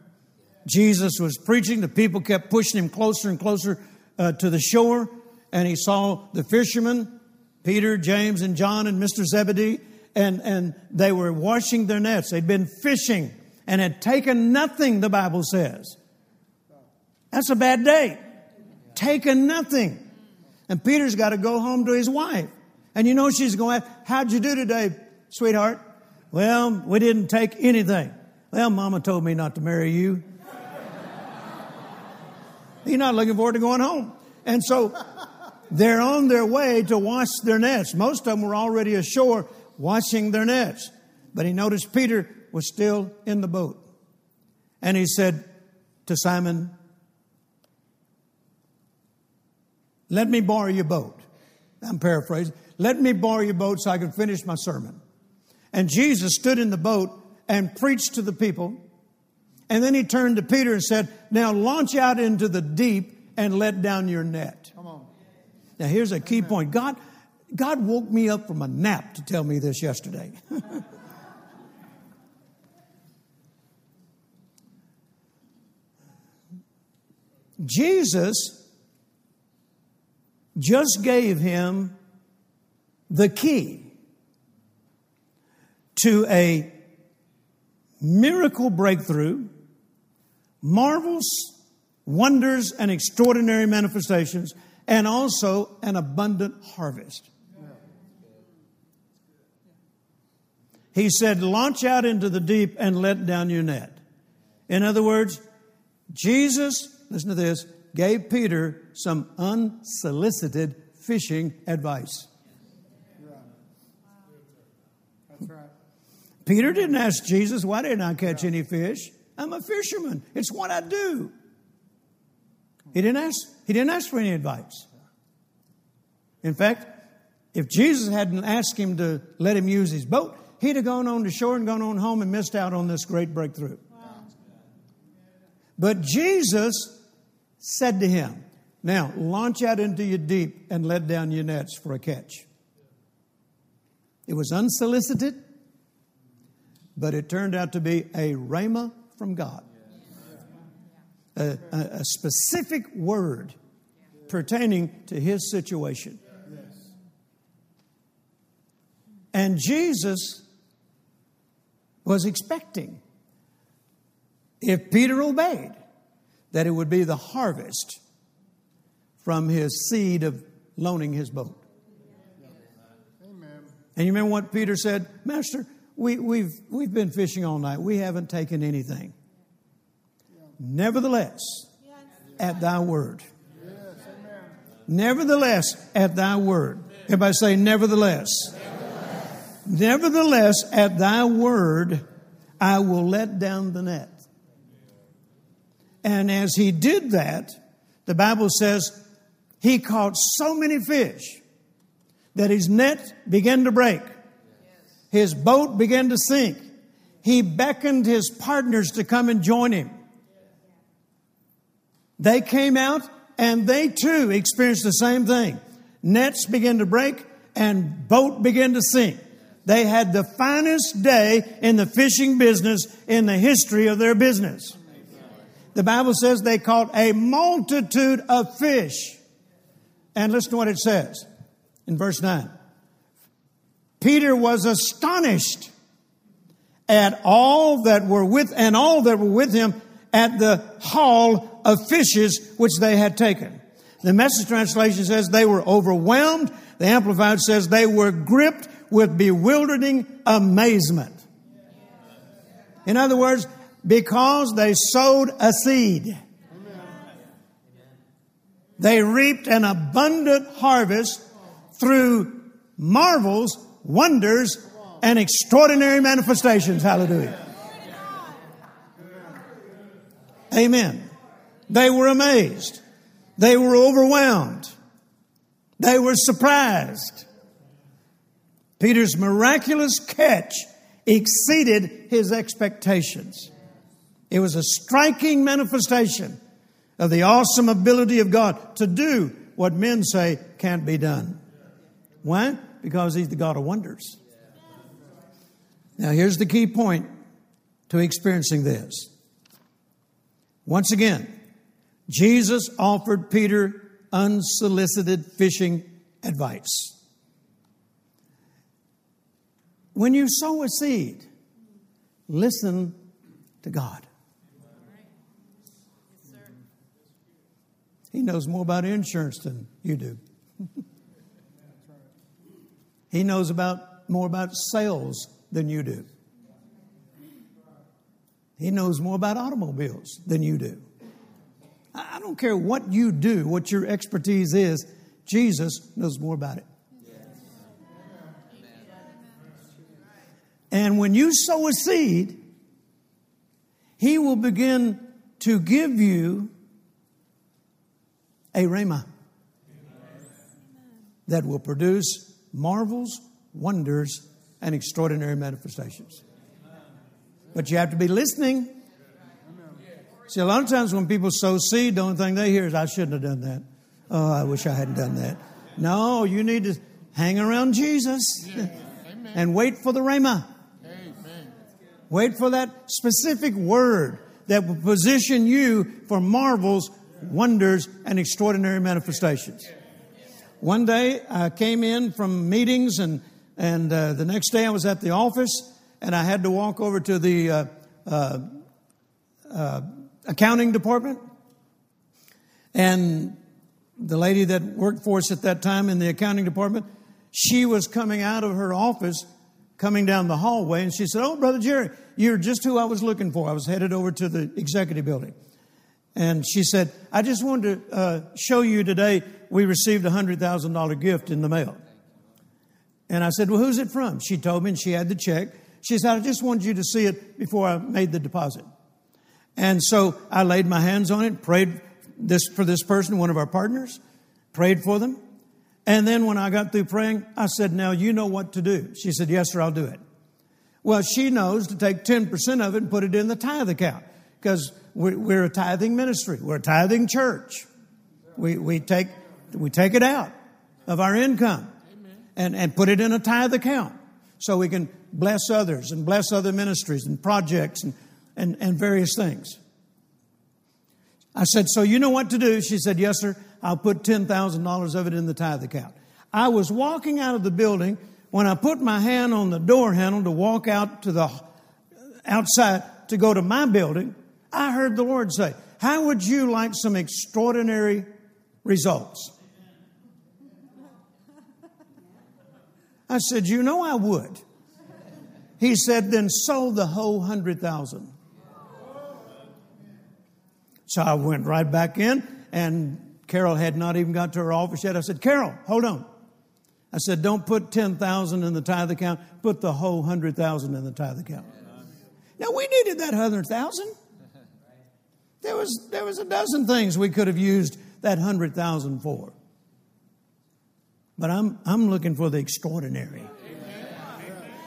Jesus was preaching, the people kept pushing him closer and closer uh, to the shore, and he saw the fishermen, Peter, James, and John, and Mr. Zebedee, and, and they were washing their nets. They'd been fishing and had taken nothing, the Bible says. That's a bad day. Taken nothing. And Peter's got to go home to his wife. And you know she's going, How'd you do today, sweetheart? Well, we didn't take anything. Well, Mama told me not to marry you. He's not looking forward to going home. And so they're on their way to wash their nets. Most of them were already ashore washing their nets. But he noticed Peter was still in the boat. And he said to Simon, Let me borrow your boat. I'm paraphrasing. Let me borrow your boat so I can finish my sermon. And Jesus stood in the boat and preached to the people. And then he turned to Peter and said, Now launch out into the deep and let down your net. Come on. Now here's a key point. God, God woke me up from a nap to tell me this yesterday. Jesus just gave him the key to a miracle breakthrough, marvels, wonders, and extraordinary manifestations, and also an abundant harvest. He said, Launch out into the deep and let down your net. In other words, Jesus, listen to this, gave Peter some unsolicited fishing advice. That's right. Peter didn't ask Jesus, Why didn't I catch any fish? I'm a fisherman. It's what I do. He didn't ask, he didn't ask for any advice. In fact, if Jesus hadn't asked him to let him use his boat, he'd have gone on to shore and gone on home and missed out on this great breakthrough. But Jesus said to him, Now launch out into your deep and let down your nets for a catch. It was unsolicited, but it turned out to be a rhema from God. A, a, a specific word pertaining to his situation. And Jesus was expecting, if Peter obeyed, that it would be the harvest from his seed of loaning his boat. Amen. And you remember what Peter said? Master, we, we've, we've been fishing all night. We haven't taken anything. Nevertheless, at thy word. Yes, amen. Nevertheless, at thy word. Everybody say, nevertheless. Nevertheless, at thy word, I will let down the net. And as he did that, the Bible says he caught so many fish that his net began to break. His boat began to sink. He beckoned his partners to come and join him. They came out and they too experienced the same thing. Nets began to break and boat began to sink. They had the finest day in the fishing business in the history of their business. The Bible says they caught a multitude of fish. And listen to what it says in verse 9. Peter was astonished at all that were with, and all that were with him at the haul of fishes which they had taken. The message translation says they were overwhelmed. The Amplified says they were gripped with bewildering amazement. In other words, because they sowed a seed, they reaped an abundant harvest through marvels, wonders, and extraordinary manifestations. Hallelujah. Amen. They were amazed. They were overwhelmed. They were surprised. Peter's miraculous catch exceeded his expectations. It was a striking manifestation of the awesome ability of God to do what men say can't be done. Why? Because He's the God of wonders. Now, here's the key point to experiencing this. Once again, Jesus offered Peter unsolicited fishing advice. When you sow a seed, listen to God. He knows more about insurance than you do. he knows about more about sales than you do. He knows more about automobiles than you do. I don't care what you do, what your expertise is, Jesus knows more about it. And when you sow a seed, He will begin to give you a rhema that will produce marvels, wonders, and extraordinary manifestations. But you have to be listening. See, a lot of times when people sow seed, the only thing they hear is, I shouldn't have done that. Oh, I wish I hadn't done that. No, you need to hang around Jesus and wait for the rhema. Wait for that specific word that will position you for marvels, wonders, and extraordinary manifestations. One day I came in from meetings, and, and uh, the next day I was at the office, and I had to walk over to the uh, uh, uh accounting department. And the lady that worked for us at that time in the accounting department, she was coming out of her office coming down the hallway, and she said, Oh, Brother Jerry, you're just who I was looking for. I was headed over to the executive building. And she said, I just wanted to uh, show you today we received a $100,000 gift in the mail. And I said, Well, who's it from? She told me, and she had the check. She said, I just wanted you to see it before I made the deposit. And so I laid my hands on it, prayed this for this person, one of our partners, prayed for them. And then when I got through praying, I said, Now you know what to do. She said, Yes, sir, I'll do it. Well, she knows to take 10% of it and put it in the tithe account because we're a tithing ministry, we're a tithing church. We, we, take, we take it out of our income and, and put it in a tithe account so we can bless others and bless other ministries and projects and, and, and various things. I said, So you know what to do? She said, Yes, sir. I'll put $10,000 of it in the tithe account. I was walking out of the building when I put my hand on the door handle to walk out to the outside to go to my building. I heard the Lord say, How would you like some extraordinary results? I said, You know I would. He said, Then sow the whole hundred thousand. So I went right back in, and Carol had not even got to her office yet. I said, Carol, hold on. I said, don't put 10,000 in the tithe account, put the whole 100,000 in the tithe account. Now, we needed that 100,000. There was, there was a dozen things we could have used that 100,000 for. But I'm, I'm looking for the extraordinary.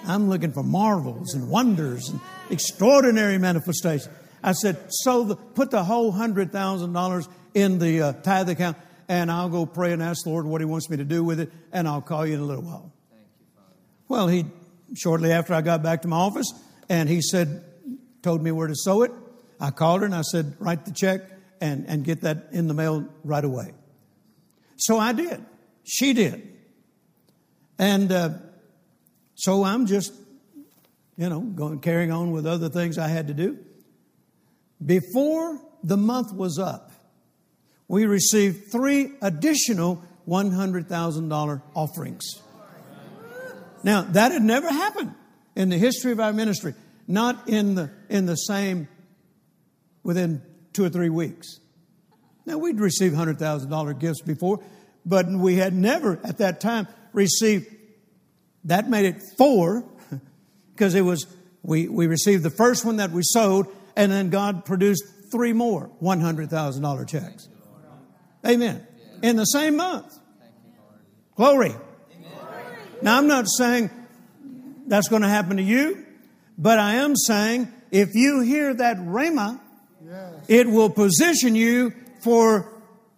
I'm looking for marvels and wonders and extraordinary manifestations. I said, so the, put the whole hundred thousand dollars in the uh, tithe account, and I'll go pray and ask the Lord what He wants me to do with it, and I'll call you in a little while. You, well, he shortly after I got back to my office, and he said, told me where to sow it. I called her and I said, write the check and, and get that in the mail right away. So I did. She did. And uh, so I'm just, you know, going carrying on with other things I had to do. Before the month was up, we received three additional $100,000 offerings. Now, that had never happened in the history of our ministry, not in the, in the same, within two or three weeks. Now, we'd received $100,000 gifts before, but we had never at that time received, that made it four, because it was, we, we received the first one that we sold, and then God produced three more $100,000 checks. Amen. In the same month. Glory. Now, I'm not saying that's going to happen to you, but I am saying if you hear that rhema, it will position you for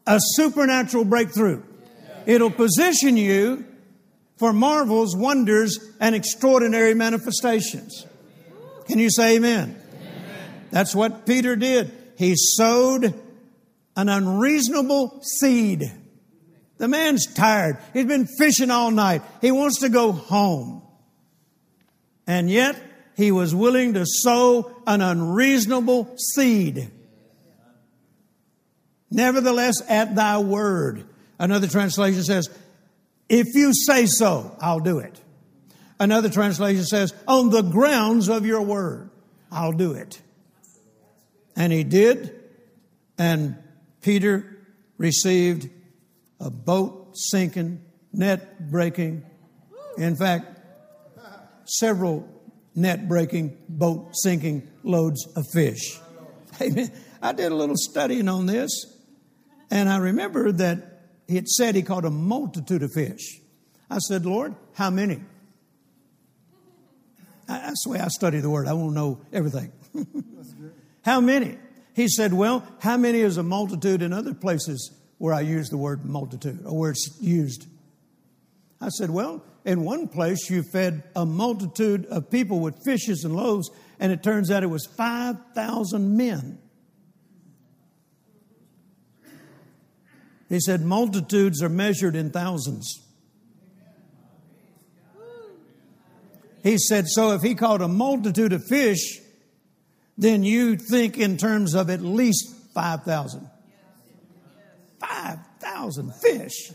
a supernatural breakthrough. It'll position you for marvels, wonders, and extraordinary manifestations. Can you say amen? That's what Peter did. He sowed an unreasonable seed. The man's tired. He's been fishing all night. He wants to go home. And yet, he was willing to sow an unreasonable seed. Nevertheless, at thy word. Another translation says, if you say so, I'll do it. Another translation says, on the grounds of your word, I'll do it. And he did. And Peter received a boat sinking, net breaking, in fact, several net breaking, boat sinking loads of fish. Amen. I did a little studying on this, and I remember that it said he caught a multitude of fish. I said, Lord, how many? That's the way I study the word. I won't know everything. how many? He said, Well, how many is a multitude in other places where I use the word multitude or where it's used? I said, Well, in one place you fed a multitude of people with fishes and loaves, and it turns out it was 5,000 men. He said, Multitudes are measured in thousands. He said, So if he caught a multitude of fish, then you think in terms of at least 5,000. 5,000 fish.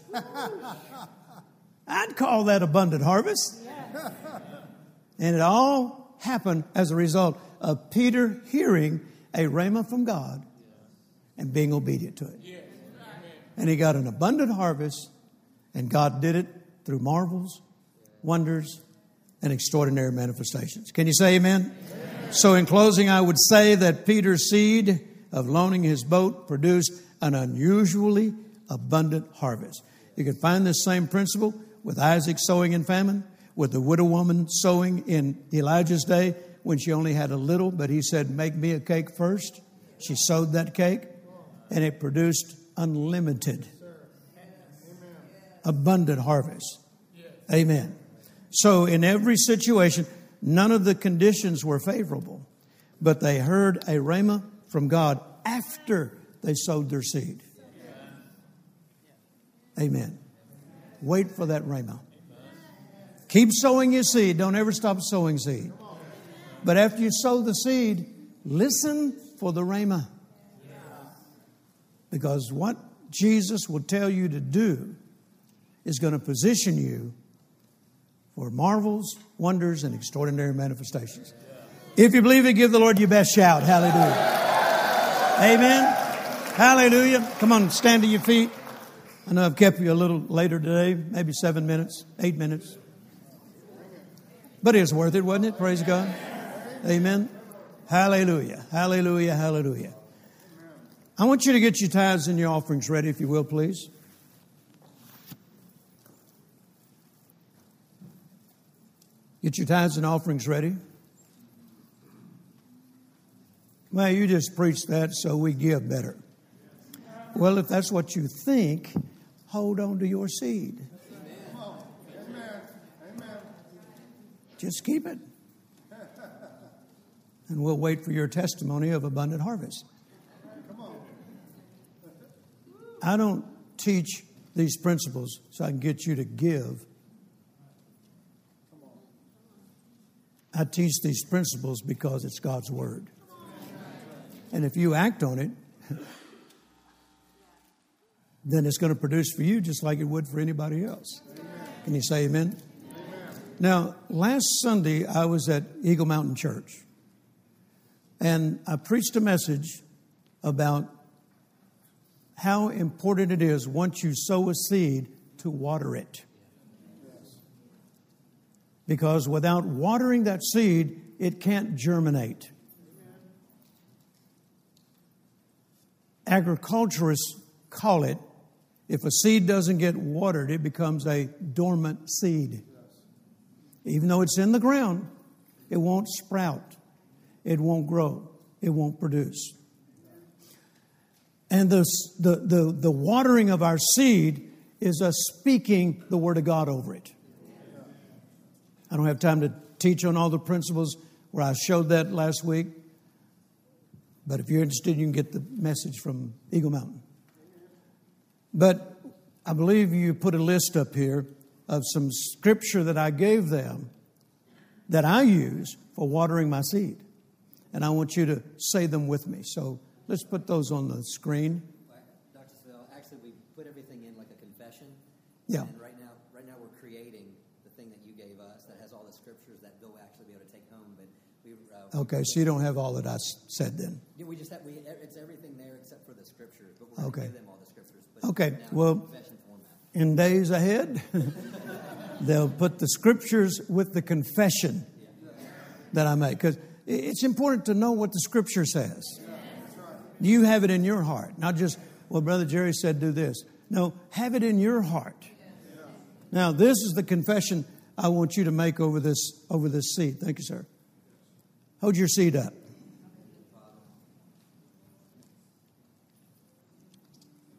I'd call that abundant harvest. And it all happened as a result of Peter hearing a rhema from God and being obedient to it. And he got an abundant harvest, and God did it through marvels, wonders, and extraordinary manifestations. Can you say amen? amen? So, in closing, I would say that Peter's seed of loaning his boat produced an unusually abundant harvest. You can find this same principle with Isaac sowing in famine, with the widow woman sowing in Elijah's day when she only had a little, but he said, Make me a cake first. She sowed that cake, and it produced unlimited, abundant harvest. Amen. So, in every situation, none of the conditions were favorable, but they heard a rhema from God after they sowed their seed. Amen. Wait for that rhema. Keep sowing your seed. Don't ever stop sowing seed. But after you sow the seed, listen for the rhema. Because what Jesus will tell you to do is going to position you for marvels, wonders, and extraordinary manifestations. If you believe it, give the Lord your best shout. Hallelujah. Amen. Hallelujah. Come on, stand to your feet. I know I've kept you a little later today, maybe seven minutes, eight minutes. But it was worth it, wasn't it? Praise God. Amen. Hallelujah. Hallelujah. Hallelujah. I want you to get your tithes and your offerings ready, if you will, please. Get your tithes and offerings ready. Well, you just preach that so we give better. Well, if that's what you think, hold on to your seed. Just keep it. And we'll wait for your testimony of abundant harvest. I don't teach these principles so I can get you to give. I teach these principles because it's God's Word. And if you act on it, then it's going to produce for you just like it would for anybody else. Can you say amen? Now, last Sunday, I was at Eagle Mountain Church, and I preached a message about how important it is once you sow a seed to water it. Because without watering that seed, it can't germinate. Agriculturists call it if a seed doesn't get watered, it becomes a dormant seed. Even though it's in the ground, it won't sprout, it won't grow, it won't produce. And the, the, the, the watering of our seed is us speaking the Word of God over it. I don't have time to teach on all the principles where I showed that last week. But if you're interested, you can get the message from Eagle Mountain. But I believe you put a list up here of some scripture that I gave them that I use for watering my seed. And I want you to say them with me. So let's put those on the screen. Dr. Savelle, actually, we put everything in like a confession. Yeah. And right now, right now we're creating the thing that you gave us that has all the scriptures that they'll actually be able to take home. But we. Uh, okay, so you don't have all that I said then. Yeah, we just have we. It's everything there except for the scriptures. But we're okay. give them all the scriptures. But okay. Well in days ahead, they'll put the scriptures with the confession that I make. Because it's important to know what the scripture says. You have it in your heart, not just, well, Brother Jerry said do this. No, have it in your heart. Now, this is the confession I want you to make over this, over this seed. Thank you, sir. Hold your seed up.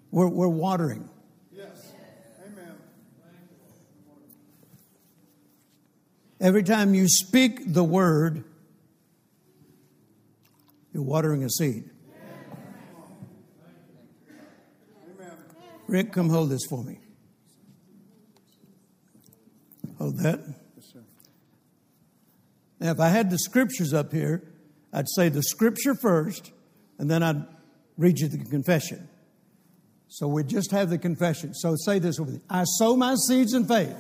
We're, we're watering. Yes. Amen. Every time you speak the word, you're watering a seed. Rick, come hold this for me. Hold that. Now, if I had the scriptures up here, I'd say the scripture first, and then I'd read you the confession. So we just have the confession. So say this with me I sow my seeds in faith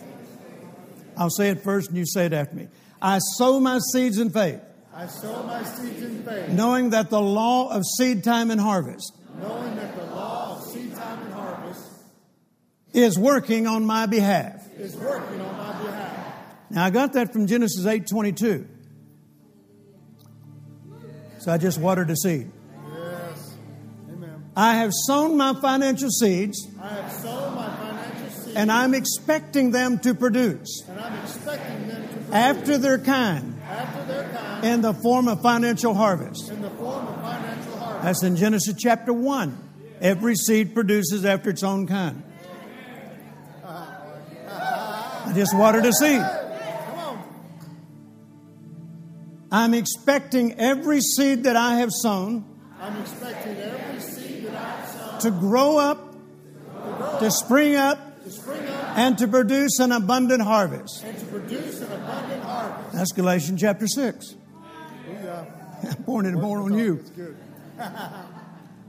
I'll say it first and you say it after me. I sow my seeds in faith, I sow my seeds in faith, knowing that the law of seed time and harvest knowing that is working on my behalf. is working on my behalf. Now I got that from Genesis 8:22. So I just watered the seed. Yes. Amen. I have sown my financial seeds I have sown my financial seed, and I'm expecting them to produce and I'm expecting them to produce after their kind after their kind in the form of financial harvest. in the form of financial harvest. That's in Genesis chapter 1. Every seed produces after its own kind. I just watered a seed. I'm expecting every seed that I have sown I'm expecting every seed that I have sown to grow up, to spring up, to spring up and to produce an abundant harvest. and to produce an abundant harvest. That's Galatians chapter 6. We, uh, I'm it more on you.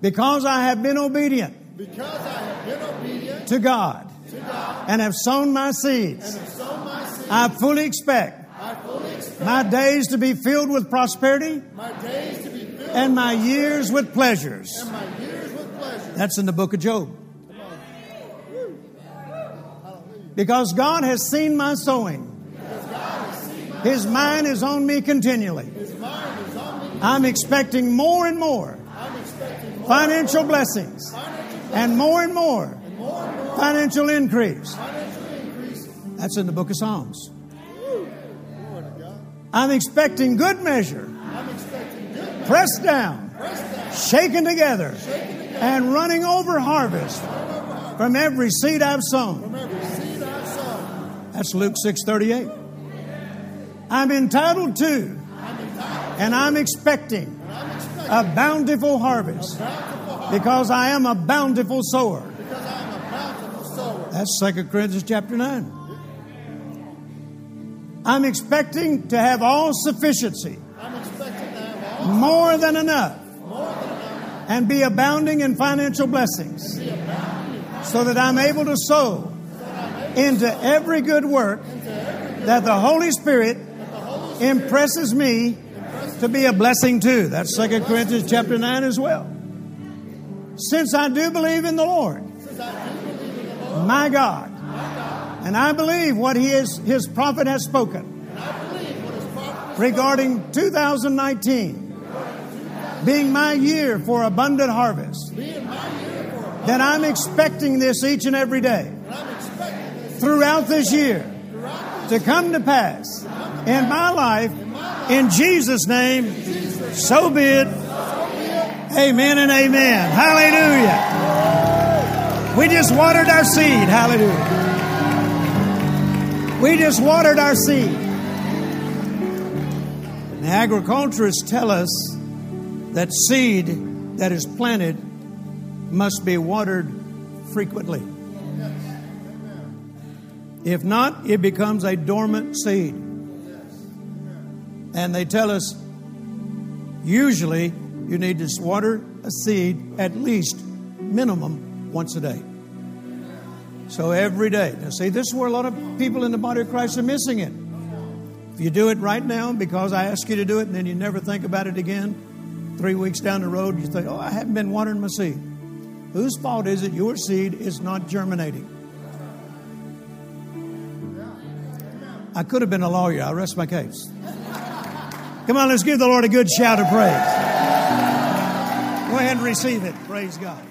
Because I have been obedient Because I have been obedient to God and have sown my seeds, have sown my seed, I fully expect I fully expect my days to be filled with prosperity my days to be filled and my years with pleasures. and my years with pleasure. That's in the book of Job. Come on. Woo. Hallelujah. Because God has seen my sowing, Because God has seen my His mind is on me continually. His mind is on me. I'm expecting more and more I'm expecting more financial blessings and more and more financial increase. That's in the book of Psalms. I'm expecting good measure, pressed down, shaken together, and running over harvest from every seed I've sown. That's Luke 6:38. I'm entitled to and I'm expecting a bountiful harvest because I am a bountiful sower. because I'm a bountiful sower. That's 2 Corinthians chapter 9. I'm expecting to have all sufficiency, I'm expecting to have all more than enough, more than enough and be abounding in financial blessings, to be abounding in so that I'm able to sow into every good work that the Holy Spirit impresses me to be a blessing to. That's 2 Corinthians chapter 9 as well. Since I do believe in the Lord, my God, and I believe what he is, his prophet has spoken regarding 2019 being my year for abundant harvest, then I'm expecting this each and every day throughout this year to come to pass in my life. In Jesus' name, so be it. Amen and amen. Hallelujah. We just watered our seed. Hallelujah. We just watered our seed. The agriculturists tell us that seed that is planted must be watered frequently. If not, it becomes a dormant seed. And they tell us usually you need to water a seed at least minimum once a day. So every day. Now, see, this is where a lot of people in the body of Christ are missing it. If you do it right now because I ask you to do it and then you never think about it again, three weeks down the road, you think, oh, I haven't been watering my seed. Whose fault is it your seed is not germinating? I could have been a lawyer. I rest my case. Come on, let's give the Lord a good shout of praise. Go ahead and receive it. Praise God.